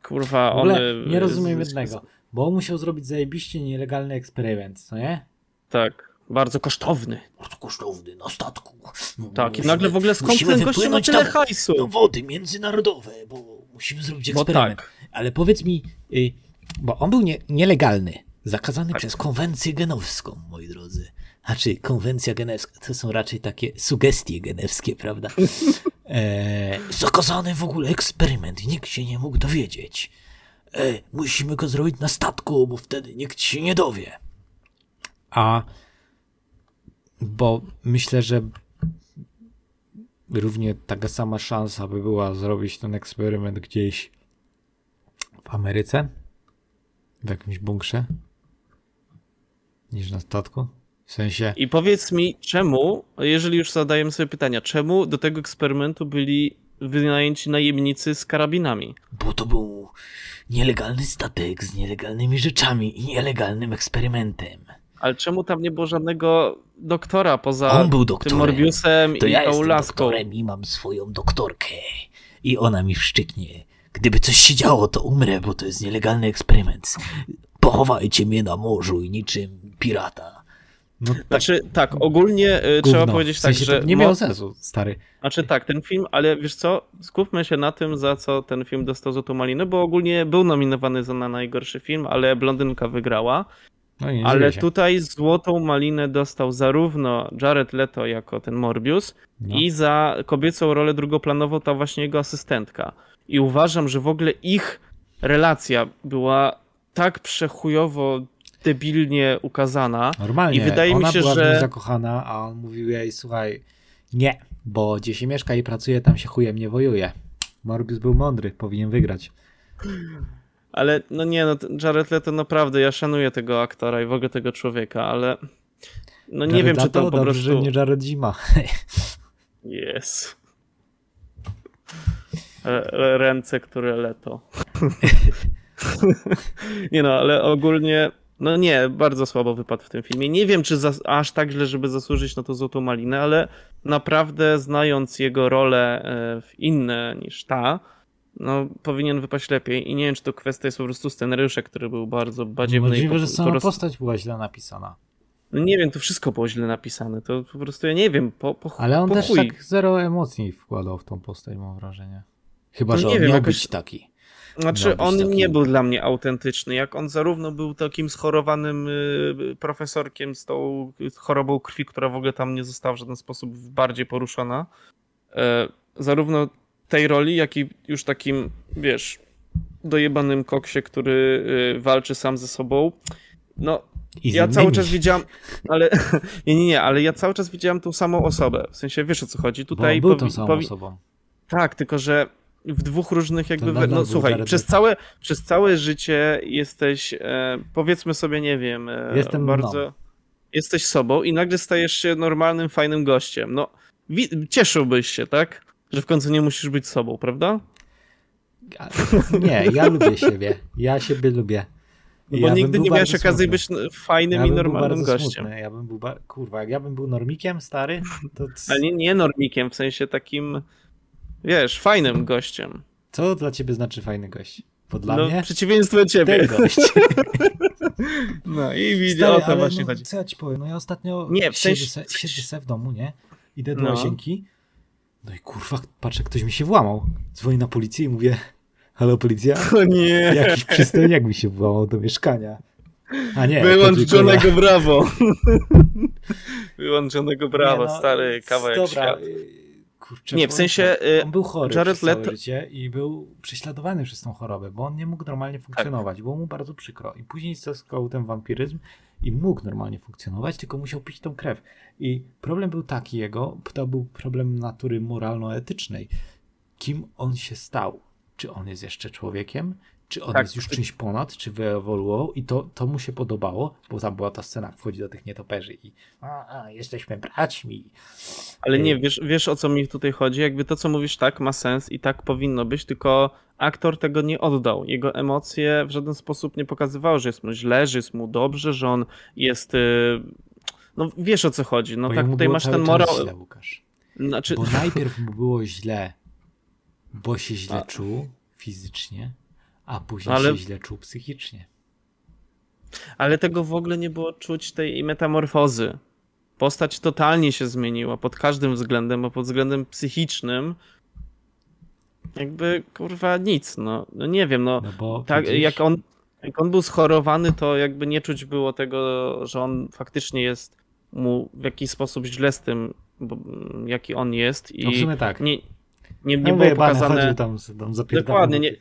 kurwa, one...
Nie rozumiem jednego, bo on musiał zrobić zajebiście nielegalny eksperyment, co nie?
Tak. Bardzo kosztowny.
Bardzo kosztowny, na statku.
No, tak, i nagle w ogóle skąd ten gościu ma tyle hajsu?
Do wody międzynarodowe, bo musimy zrobić eksperyment. Tak. Ale powiedz mi, y, bo on był nie, nielegalny, zakazany tak. przez konwencję genowską, moi drodzy. znaczy konwencja genewska, to są raczej takie sugestie genewskie, prawda? E, zakazany w ogóle eksperyment, nikt się nie mógł dowiedzieć. E, musimy go zrobić na statku, bo wtedy nikt się nie dowie. A bo myślę, że równie taka sama szansa by była zrobić ten eksperyment gdzieś w Ameryce, w jakimś bunkrze, niż na statku. W sensie.
I powiedz mi, czemu, jeżeli już zadajemy sobie pytania, czemu do tego eksperymentu byli wynajęci najemnicy z karabinami?
Bo to był nielegalny statek z nielegalnymi rzeczami i nielegalnym eksperymentem.
Ale czemu tam nie było żadnego doktora poza
On był doktorem.
tym Morbiusem
to
i
ja
tą
jestem
laską?
doktorem i mam swoją doktorkę. I ona mi wszczyknie. Gdyby coś się działo, to umrę, bo to jest nielegalny eksperyment. Pochowajcie mnie na morzu i niczym pirata. No, tak,
Znaczy, tak, ogólnie y,
gówno.
trzeba powiedzieć
W sensie
tak, że.
Nie miało
mo-
sensu, stary.
Znaczy tak, ten film, ale wiesz co, skupmy się na tym, za co ten film dostał Złotą Malinę, bo ogólnie był nominowany za na najgorszy film, ale Blondynka wygrała.
No i
Ale tutaj Złotą Malinę dostał zarówno Jared Leto jako ten Morbius
No.
i za kobiecą rolę drugoplanową ta właśnie jego asystentka. I uważam, że w ogóle ich relacja była tak przechujowo debilnie ukazana.
Normalnie,
I wydaje mi
ona
się,
była
że-
zakochana, a on mówił jej, słuchaj, nie, bo gdzie się mieszka i pracuje, tam się chujem nie wojuje. Morbius był mądry, powinien wygrać.
Ale no nie, no Jared Leto naprawdę, ja szanuję tego aktora i w ogóle tego człowieka, ale no nie
Jared
wiem, czy to po
Dobrze,
prostu...
że nie Jared Zima.
Jest. E, Ręce, które leto. nie no, ale ogólnie, no nie, bardzo słabo wypadł w tym filmie. Nie wiem, czy zas- aż tak źle, żeby zasłużyć na to złotą malinę, ale naprawdę znając jego rolę e, w inne niż ta, no powinien wypaść lepiej i nie wiem, czy to kwestia jest po prostu scenariusza, który był bardzo badziewny i
Możliwe,
po,
że
po
sama
prostu...
postać była źle napisana.
No nie wiem, to wszystko było źle napisane, to po prostu ja nie wiem, po, po,
Ale on
po
też
chuj.
tak zero emocji wkładał w tą postać, mam wrażenie. Chyba,
No
że
nie
on
wiem,
miał
jakoś-
być taki.
Znaczy,
miał być
on
taki-
nie był dla mnie autentyczny. Jak on zarówno był takim schorowanym y, profesorkiem z tą chorobą krwi, która w ogóle tam nie została w żaden sposób bardziej poruszona, e, zarówno tej roli, jak i już takim, wiesz, dojebanym koksie, który y, walczy sam ze sobą. No,
I
ja cały czas widziałam, ale nie, nie, nie, ale ja cały czas widziałam tą samą osobę. W sensie, wiesz o co chodzi?
Bo
Tutaj
on był tą samą osobą.
tak, tylko że w dwóch różnych jakby... we- No słuchaj,
Jared
przez całe, przez całe życie jesteś, e, powiedzmy sobie, nie wiem, e,
Jestem
bardzo... Jesteś sobą i nagle stajesz się normalnym, fajnym gościem. No, wi- cieszyłbyś się, tak? Że w końcu nie musisz być sobą, prawda?
Nie, ja lubię siebie. Ja siebie lubię.
No bo
Ja
nigdy nie miałeś okazji być fajnym
ja
i normalnym gościem.
Smutny. Ja bym był, ba... kurwa, jak ja bym był normikiem stary, to
Ale nie, nie normikiem, w sensie takim, wiesz, fajnym gościem.
co dla ciebie znaczy fajny gość? Bo dla
no,
mnie
przeciwieństwo ciebie.
ten gość.
No i
Stary,
o to właśnie
no,
chodzi.
Co ja ci powiem? No ja ostatnio
Nie, w
siedzę,
sensie-
se, siedzę se w domu, nie? Idę do
No.
łazienki. No i kurwa, patrzę, ktoś mi się włamał. Dzwonię na policję i mówię, halo policja?
O nie.
Jakiś przystojniak mi się włamał do mieszkania. A nie, to
Wyłącz
tylko
Johnego
ja.
Brawo. Wyłącz Johnego Brawo,
Nie, no,
stary kawałek
dobra,
świata.
y, Kurczę,
Nie, w sensie,
tak,
y,
on był chory
Jared
przez
Leto-
życie i był prześladowany przez tą chorobę, bo on nie mógł normalnie
Tak.
funkcjonować, było mu bardzo przykro. I później zyskał ten wampiryzm i mógł normalnie funkcjonować, tylko musiał pić tą krew. I problem był taki jego, to był problem natury moralno-etycznej. Kim on się stał? Czy on jest jeszcze człowiekiem? Czy on
Tak.
jest już czymś ponad? Czy wyewoluował? I to, to mu się podobało, bo tam była ta scena, wchodzi do tych nietoperzy i a, a, jesteśmy braćmi.
Ale nie,
y-
wiesz, wiesz o co mi tutaj chodzi? Jakby to, co mówisz, tak, ma sens i tak powinno być, tylko aktor tego nie oddał. Jego emocje w żaden sposób nie pokazywały, że jest mu źle, że jest mu dobrze, że on jest... y, No wiesz o co chodzi. No
Bo
tak, tutaj masz ten morał...
Źle, Łukasz.
Znaczy,
Bo najpierw mu było źle, bo się źle
A.
czuł fizycznie, a później
Ale-
się źle czuł psychicznie.
ale tego w ogóle nie było czuć tej metamorfozy. Postać totalnie się zmieniła pod każdym względem, a pod względem psychicznym jakby kurwa nic, no, no nie wiem, no,
No bo
tak jak on jak on był schorowany, to jakby nie czuć było tego, że on faktycznie jest mu w jakiś sposób źle z tym, bo, jaki on jest. I
no w sumie tak.
Nie, nie, nie no, było pokazane...
Tam, tam
Dokładnie. Nie,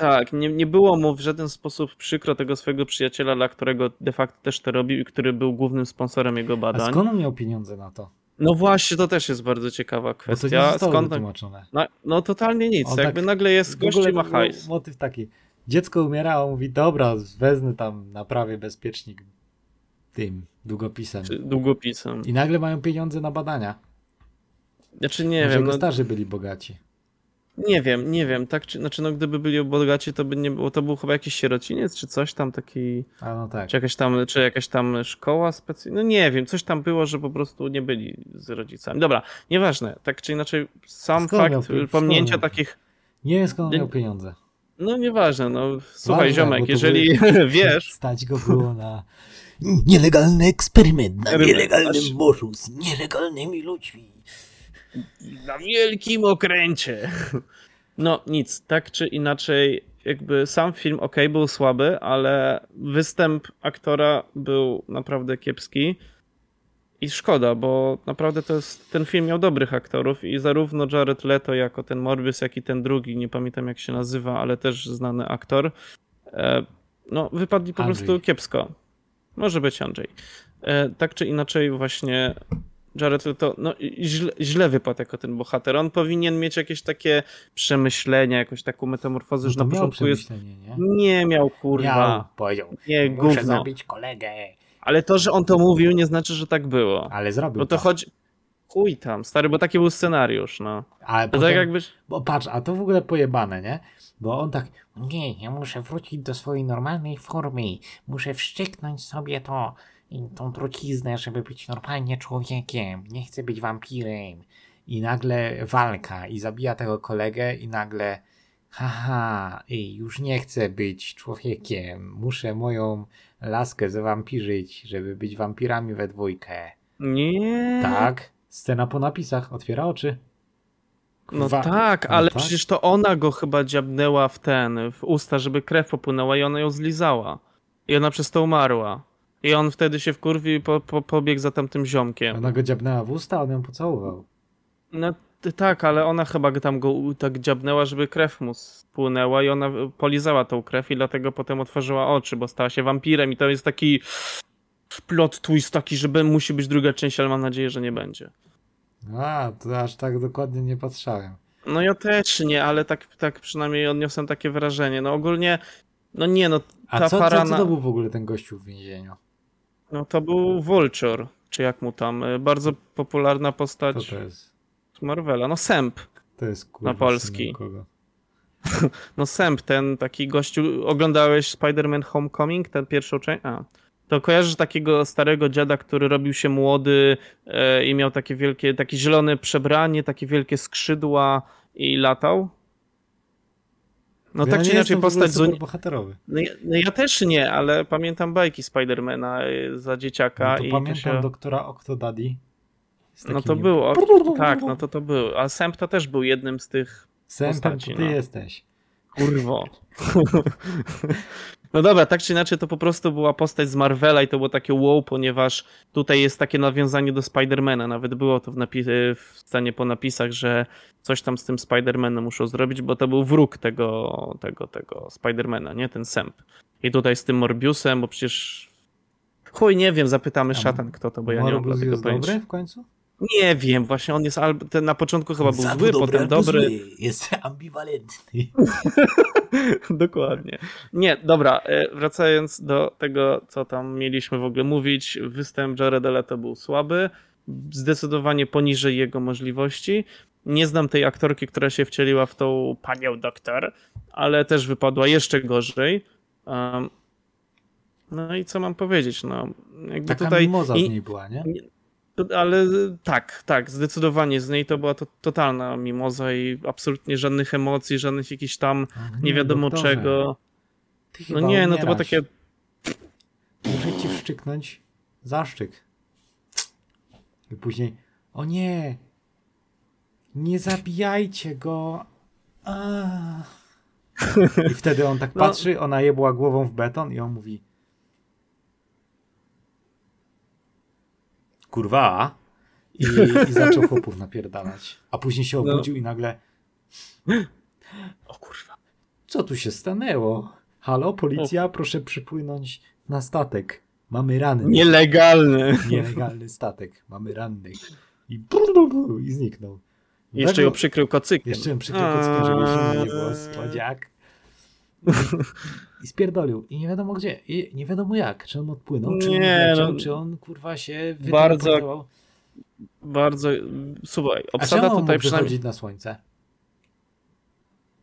tak, nie, nie było mu w żaden sposób przykro tego swojego przyjaciela, dla którego de facto też to robił i który był głównym sponsorem jego badań.
A skąd on miał pieniądze na to?
No właśnie, to też jest bardzo ciekawa kwestia.
to nie Skąd wytłumaczone.
No, no totalnie nic, on jakby tak, nagle jest gości ma hajs.
Motyw taki, dziecko umiera, a on mówi, dobra, wezmę tam, naprawię bezpiecznik tym długopisem.
Czy długopisem.
I nagle mają pieniądze na badania.
Znaczy nie Może wiem.
Jego no... starzy byli bogaci.
Nie wiem, nie wiem, tak czy, znaczy no gdyby byli bogaci, to by nie było, to był chyba jakiś sierociniec, czy coś tam taki,
A no tak.
czy jakaś tam, czy jakaś tam szkoła specjalna, no nie wiem, coś tam było, że po prostu nie byli z rodzicami. Dobra, nieważne, tak czy inaczej, sam skąd fakt pominięcia takich...
Nie wiem skąd miał pieniądze.
No nieważne, no słuchaj Ważne, ziomek, jeżeli wiesz...
Stać go było na nielegalny eksperyment na nielegalnym morzu z nielegalnymi ludźmi.
Na wielkim okręcie. No nic, tak czy inaczej, jakby sam film ok, był słaby, ale występ aktora był naprawdę kiepski. I szkoda, bo naprawdę to jest, ten film miał dobrych aktorów i zarówno Jared Leto jako ten Morbius, jak i ten drugi, nie pamiętam jak się nazywa, ale też znany aktor, e, no wypadli po Andrzej. prostu kiepsko. Może być Andrzej. E, tak czy inaczej właśnie Jared Leto no, źle, źle wypadł jako ten bohater. On powinien mieć jakieś takie przemyślenia, jakąś taką metamorfozę, no że na początku jest... Nie? nie miał, kurwa.
Miał, powiedział,
nie,
muszę gówno. zabić kolegę.
Ale to, że on to mówił, nie znaczy, że tak było.
Ale zrobił
Bo to, to. chodzi... Chuj tam, stary, bo taki był scenariusz, no.
Ale tak potem, tak jakbyś... Bo patrz, a to w ogóle pojebane, nie? Bo on tak, nie, ja muszę wrócić do swojej normalnej formy, muszę wszczyknąć sobie to i tą truciznę, żeby być normalnie człowiekiem. Nie chcę być wampirem. I nagle walka i zabija tego kolegę i nagle haha, ej, już nie chcę być człowiekiem. Muszę moją laskę zawampirzyć, żeby być wampirami we dwójkę.
Nie.
Tak. Scena po napisach. Otwiera oczy.
No tak, no ale tak? przecież to ona go chyba dziabnęła w ten, w usta, żeby krew popłynęła i ona ją zlizała. I ona przez to umarła. I on wtedy się wkurwił i po, po, pobiegł za tamtym ziomkiem.
Ona go dziabnęła w usta, a on ją pocałował.
No tak, ale ona chyba tam go tak dziabnęła, żeby krew mu spłynęła i ona polizała tą krew i dlatego potem otworzyła oczy, bo stała się wampirem i to jest taki plot twist taki, że musi być druga część, ale mam nadzieję, że nie będzie.
A, to aż tak dokładnie nie patrzałem.
No ja też nie, ale tak, tak przynajmniej odniosłem takie wrażenie. No ogólnie, no nie no, ta
A co, para... co, co to był w ogóle ten gościu w więzieniu?
No to był Vulture, czy jak mu tam, y, bardzo popularna postać
to jest?
z Marvela, no Sęp
to jest kurwa,
na polski. no Sęp, ten taki gościu, oglądałeś Spider-Man Homecoming, ten pierwszą część? A, to kojarzysz takiego starego dziada, który robił się młody e, i miał takie wielkie, takie zielone przebranie, takie wielkie skrzydła i latał?
No ja tak czy inaczej postać z bohaterowy.
No ja, no ja, też nie, ale pamiętam bajki Spidermana y, za dzieciaka.
No to
i
pamiętam
to się...
doktora Octodaddy.
No to był, tak, no to to był. A Sęp to też był jednym z tych
Sępem
postaci.
ty no. jesteś.
Kurwo. No dobra, tak czy inaczej to po prostu była postać z Marvela i to było takie wow, ponieważ tutaj jest takie nawiązanie do Spidermana. Nawet było to w, w scenie po napisach, że coś tam z tym Spidermanem muszą zrobić, bo to był wróg tego, tego, tego Spidermana, nie? Ten sęp. I tutaj z tym Morbiusem, bo przecież chuj, nie wiem, zapytamy szatan kto to, bo ja nie mam
tego pojęcia. dobry w końcu?
Nie wiem, właśnie on jest albo ten na początku chyba był zły, dobry, potem dobry. Zły.
Jest ambiwalentny.
Dokładnie. Nie, dobra, e, wracając do tego, co tam mieliśmy w ogóle mówić, występ Jareda Leto był słaby, zdecydowanie poniżej jego możliwości. Nie znam tej aktorki, która się wcieliła w tą panią doktor, ale też wypadła jeszcze gorzej. Um, no i co mam powiedzieć? No,
jakby Taka tutaj... mimoza z niej była, nie?
Ale tak, tak, zdecydowanie z niej to była to, totalna mimoza i absolutnie żadnych emocji, żadnych jakichś tam nie wiadomo doktorze. czego. No nie, no to było takie...
Muszę ci wszczyknąć zaszczyk. I później, o nie, nie zabijajcie go. I wtedy on tak no. patrzy, ona jebła głową w beton i on mówi kurwa i, i zaczął chłopów napierdalać. A później się no. obudził no. i nagle
o kurwa.
Co tu się stanęło? Halo, policja, o. proszę przypłynąć na statek. Mamy rannych.
Nielegalny.
Nielegalny statek. Mamy rannych. I, i zniknął.
Jeszcze ją przykrył kocykiem.
Jeszcze ją przykrył kocykiem, żeby zimno nie było. Słodziak. I spierdolił. I nie wiadomo gdzie. I nie wiadomo jak. Czy on odpłynął, czy nie, on leciał, no, czy on kurwa się
Bardzo, bardzo, słuchaj, obsada
A
tutaj przynajmniej...
na słońce?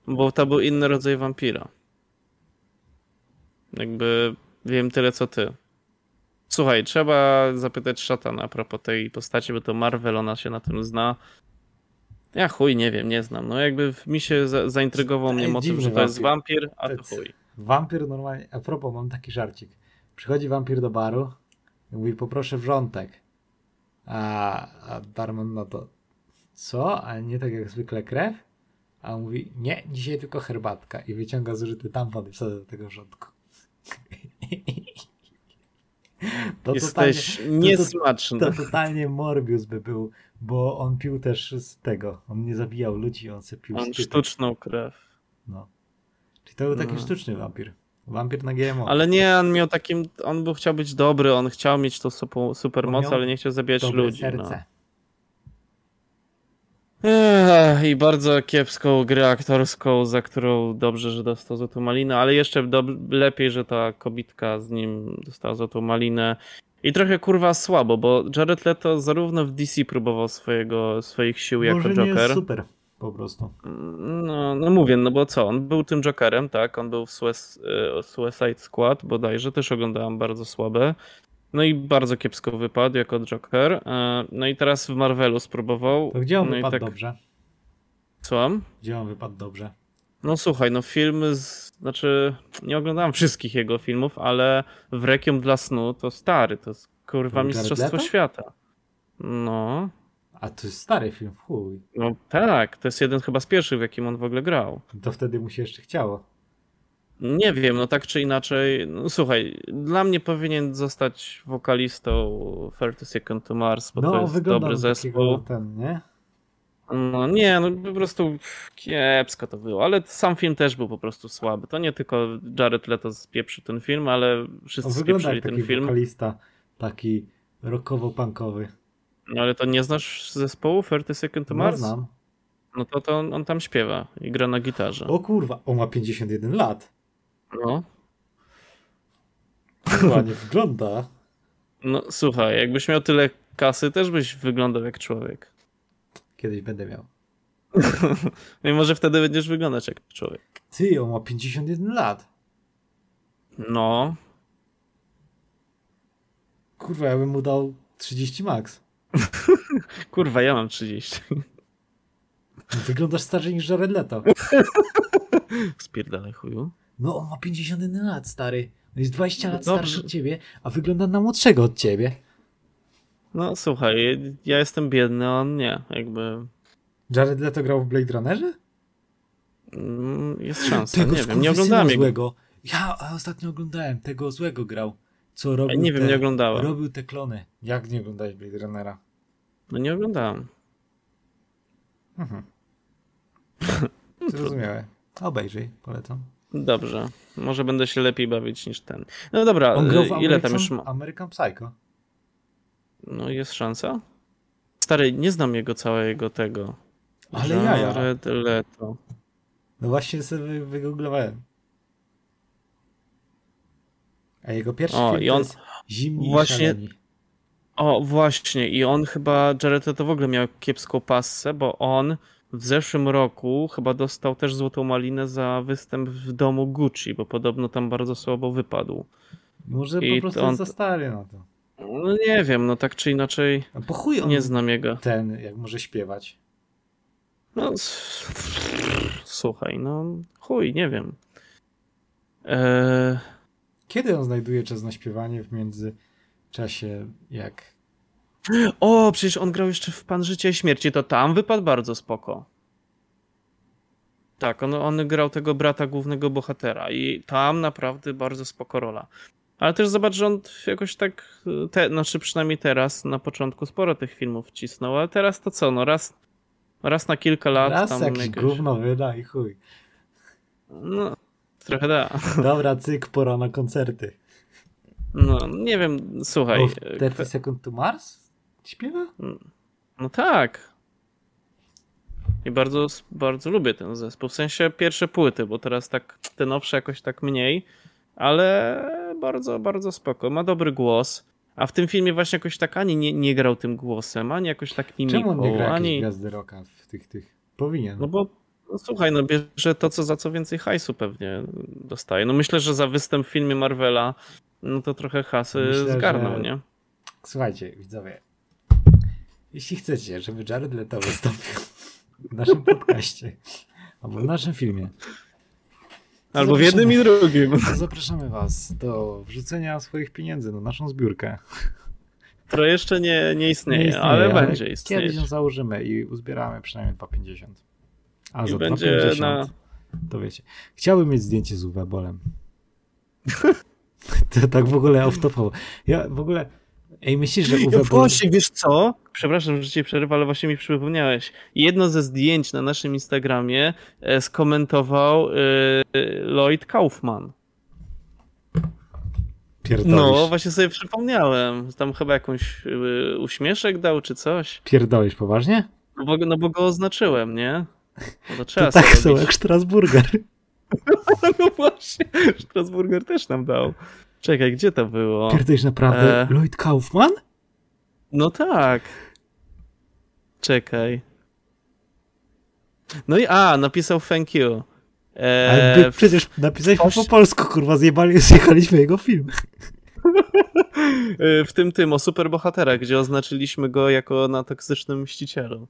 Bo to był inny rodzaj wampira. Jakby wiem tyle co ty. Słuchaj, trzeba zapytać szatana a propos tej postaci, bo to Marvel, ona się na tym zna. Ja chuj, nie wiem, nie znam. No jakby mi się za, zaintrygował mnie motyw, że to jest wampir, a to chuj.
Wampir normalnie, a propos, mam taki żarcik. Przychodzi wampir do baru i mówi, poproszę wrzątek. A, a barman no to, co? A nie tak jak zwykle krew? A on mówi, nie, dzisiaj tylko herbatka. I wyciąga zużyty tampon i wsadza do tego wrzątku.
To Jesteś totalnie, niesmaczny.
To, to, to, totalnie Morbius by był, bo on pił też z tego. On nie zabijał ludzi, on se pił
On sztuczną krew.
No. Czyli to był taki no. sztuczny wampir. Wampir na GMO.
Ale nie, on miał takim, on był chciał być dobry, on chciał mieć tą super, super moc, ale nie chciał zabijać ludzi. No. Serce. No. I bardzo kiepską grę aktorską, za którą dobrze, że dostał złotą malinę, ale jeszcze lepiej, że ta kobitka z nim dostała złotą malinę. I trochę kurwa słabo, bo Jared Leto zarówno w DC próbował swojego, swoich sił Może jako Joker. Nie jest
super po prostu.
No, no mówię, no bo co, on był tym Jokerem, tak? On był w e, Suicide Squad bodajże, też oglądałem bardzo słabe. No i bardzo kiepsko wypadł jako Joker. E, no i teraz w Marvelu spróbował.
To gdzie on
no
wypadł tak... dobrze?
Słucham?
Gdzie on wypadł dobrze?
No słuchaj, no filmy, z... znaczy nie oglądałem wszystkich jego filmów, ale w dla snu to stary, to jest kurwa to mistrzostwo świata. No.
A to jest stary film, chuj.
No tak, to jest jeden chyba z pierwszych, w jakim on w ogóle grał.
To wtedy mu się jeszcze chciało.
Nie wiem, no tak czy inaczej. No, słuchaj, dla mnie powinien zostać wokalistą 30 Second to Mars, bo no, to jest dobry zespół.
Ten, nie?
No nie, no po prostu kiepsko to było, ale sam film też był po prostu słaby. To nie tylko Jared Leto spieprzył ten film, ale wszyscy spieprzyli ten film.
wokalista, taki rockowo-punkowy.
No ale to nie znasz zespołu 30 Second to no, Mars?
No znam.
No to, to on, on tam śpiewa i gra na gitarze.
O kurwa, on ma 51 lat.
No.
Ładnie wygląda.
No słuchaj, jakbyś miał tyle kasy, też byś wyglądał jak człowiek.
Kiedyś będę miał.
I może wtedy będziesz wyglądać jak człowiek.
Ty, on ma 51 lat.
No.
Kurwa, ja bym mu dał 30 max.
Kurwa, ja mam 30.
Wyglądasz starszy niż Jared Leto.
Spierdalaj chuju.
No, on ma 51 lat, stary. On jest 20 lat Dobrze. starszy od ciebie, a wygląda na młodszego od ciebie.
No, słuchaj, ja jestem biedny, a on nie. Jakby...
Jared Leto grał w Blade Runnerze?
Mm, jest szansa, tego nie wiem, nie oglądałem jego.
złego. Ja ostatnio oglądałem, tego złego grał. Co robił
Nie wiem,
te,
nie oglądałem.
Robił te klony. Jak nie oglądałeś Blade Runnera?
No nie oglądałem.
Mhm. Zrozumiałe. Obejrzyj, polecam.
Dobrze. Może będę się lepiej bawić niż ten. No dobra, On grał w ile American, tam już ma?
American Psycho.
No jest szansa? Stary, nie znam jego całego tego.
Ale ja
Red Leto.
No właśnie sobie wygooglowałem. A jego pierwszy o, film i on... to jest Zimni właśnie...
O, właśnie. I on chyba, Jared Leto w ogóle miał kiepską passę, bo on w zeszłym roku chyba dostał też złotą malinę za występ w domu Gucci, bo podobno tam bardzo słabo wypadł.
Może I po prostu on... za stary na to.
No nie wiem, no tak czy inaczej
po chuj
nie znam jego.
Ten, jak może śpiewać.
No słuchaj, no chuj, nie wiem. Eee...
Kiedy on znajduje czas na śpiewanie w międzyczasie, jak
o, przecież on grał jeszcze w Pan Życia i Śmierci, to tam wypadł bardzo spoko. Tak, on, on grał tego brata głównego bohatera i tam naprawdę bardzo spoko rola. Ale też zobacz, że on jakoś tak, te, znaczy przynajmniej teraz, na początku sporo tych filmów cisnął, ale teraz to co, no raz, raz na kilka lat
raz
tam
jakiś jakoś... gówno wyda i chuj.
No, trochę da.
Dobra, cyk, pora na koncerty.
No, nie wiem, słuchaj. O,
30 Second to Mars? Śpiewa?
No tak. I bardzo, bardzo lubię ten zespół. W sensie pierwsze płyty, bo teraz tak te nowsze jakoś tak mniej, ale bardzo, bardzo spoko. Ma dobry głos. A w tym filmie właśnie jakoś tak ani nie, nie grał tym głosem, ani jakoś tak mimiką.
Czemu on nie gra
ani
gwiazdy rocka w tych, tych? Powinien.
No bo no słuchaj, no bierze to, co za co więcej hajsu pewnie dostaje. No myślę, że za występ w filmie Marvela no to trochę hasy myślę, zgarnął, że... nie?
Słuchajcie, widzowie, jeśli chcecie, żeby Jared Leto wystąpił w naszym podcaście albo w naszym filmie,
Albo w jednym i drugim.
Zapraszamy Was do wrzucenia swoich pieniędzy na naszą zbiórkę.
To jeszcze nie, nie, istnieje, nie istnieje ale, ale będzie istnieć.
Kiedyś ją założymy i uzbieramy przynajmniej 2,50. A I za będzie 2,50 na... to wiecie. Chciałbym mieć zdjęcie z Uwe Bolem. to tak w ogóle off-topowo. Ja w ogóle Ej, myślisz, że Uwe
ja Właśnie, wiesz co? Przepraszam, że cię przerwę, ale właśnie mi przypomniałeś. Jedno ze zdjęć na naszym Instagramie e, skomentował e, Lloyd Kaufman.
Pierdolisz.
No, właśnie sobie przypomniałem. Tam chyba jakąś y, uśmieszek dał, czy coś.
Pierdolisz, poważnie?
No bo, no bo go oznaczyłem, nie?
No to trzeba to tak są jak Strasburger.
no właśnie, Strasburger też nam dał. Czekaj, gdzie to było?
Pierdolisz naprawdę e... Lloyd Kaufman?
No tak. Czekaj. No i a, napisał thank you.
E... Ale przecież napisałeś Posz... po polsku, kurwa, zjebali, zjechaliśmy jego film.
E, w tym tym, o superbohatera, gdzie oznaczyliśmy go jako na toksycznym mścicielu.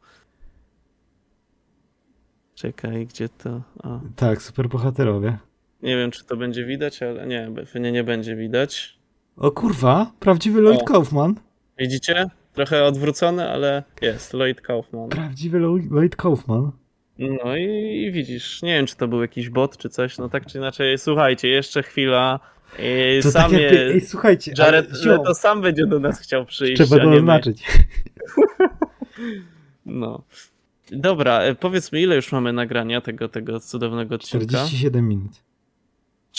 Czekaj, gdzie to? O.
Tak, superbohaterowie.
Nie wiem, czy to będzie widać, ale nie, pewnie nie będzie widać.
O kurwa, prawdziwy Lloyd o. Kaufman.
Widzicie? Trochę odwrócony, ale jest, Lloyd Kaufman.
Prawdziwy Lloyd Kaufman.
No i, i, widzisz, nie wiem, czy to był jakiś bot, czy coś, no tak czy inaczej, słuchajcie, jeszcze chwila. I to sam tak je,
ej, słuchajcie,
Jared to sam będzie do nas chciał przyjść.
Trzeba to oznaczyć.
no. Dobra, e, powiedz mi, ile już mamy nagrania tego, tego cudownego odcinka?
47 minut.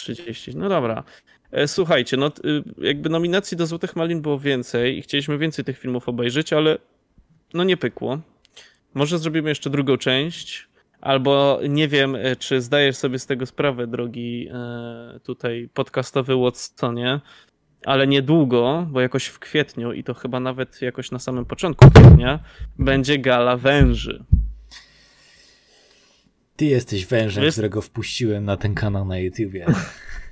30. No dobra. E, słuchajcie, no y, jakby nominacji do Złotych Malin było więcej i chcieliśmy więcej tych filmów obejrzeć, ale no nie pykło. Może zrobimy jeszcze drugą część, albo nie wiem, e, czy zdajesz sobie z tego sprawę, drogi e, tutaj podcastowy Watsonie, ale niedługo, bo jakoś w kwietniu i to chyba nawet jakoś na samym początku kwietnia, będzie gala węży.
Ty jesteś wężem, wiesz... którego wpuściłem na ten kanał na YouTubie.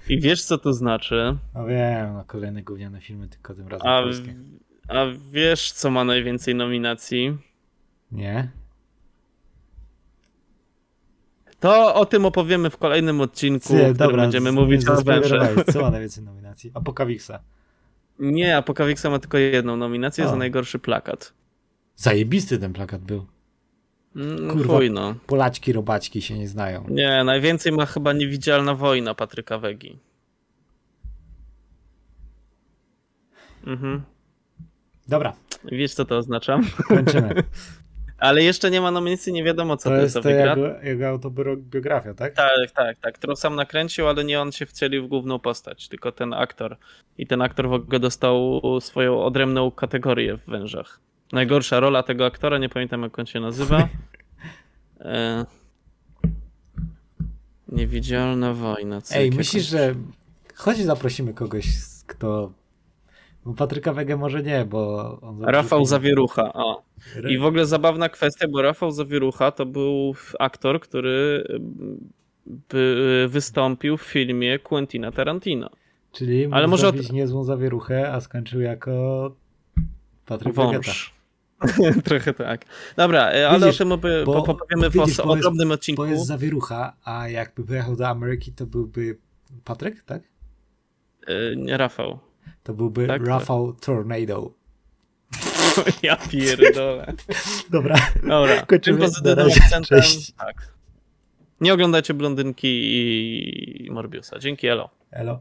I wiesz, co to znaczy?
No wiem, no kolejne gówniane filmy, tylko tym razem
a, A wiesz, co ma najwięcej nominacji?
Nie.
To o tym opowiemy w kolejnym odcinku, w którym będziemy mówić o wężach.
Co ma najwięcej nominacji? Apokawiksa.
Nie, Apokawiksa ma tylko jedną nominację o. za najgorszy plakat.
Zajebisty ten plakat był.
Mm, Kurwa, no.
Polaczki, robaczki się nie znają.
Nie, najwięcej ma chyba niewidzialna wojna Patryka Wegi. Mhm.
Dobra.
Wiesz, co to oznacza?
Kończymy.
Ale jeszcze nie ma nominacji, nie wiadomo, co
to,
to
jest. To jest jego, jego autobiografia, tak?
Tak, tak, tak. Którą sam nakręcił, ale nie on się wcielił w główną postać, tylko ten aktor. I ten aktor w ogóle dostał swoją odrębną kategorię w Wężach. Najgorsza rola tego aktora, nie pamiętam jak on się nazywa. E... Niewidzialna wojna.
Ej, myślisz, że chodź zaprosimy kogoś, kto... Bo Patryka Wege może nie, bo...
On Rafał Zawierucha, o. I w ogóle zabawna kwestia, bo Rafał Zawierucha to był aktor, który by wystąpił w filmie Quentina Tarantino.
Czyli Ale może od... niezłą zawieruchę, a skończył jako Patryk Wąż.
Trochę tak. Dobra, e, ale o tym opowiemy w ogromnym odcinku.
To jest zawierucha, a jakby wyjechał do Ameryki, to byłby Patryk, tak?
E, nie, Rafał.
To byłby tak? Rafał Tornado.
ja pierdolę.
Dobra,
Dobra.
Kończymy.
Tym pozytywnym akcentem, tak. Nie oglądajcie Blondynki i Morbiusa. Dzięki, elo.
Elo.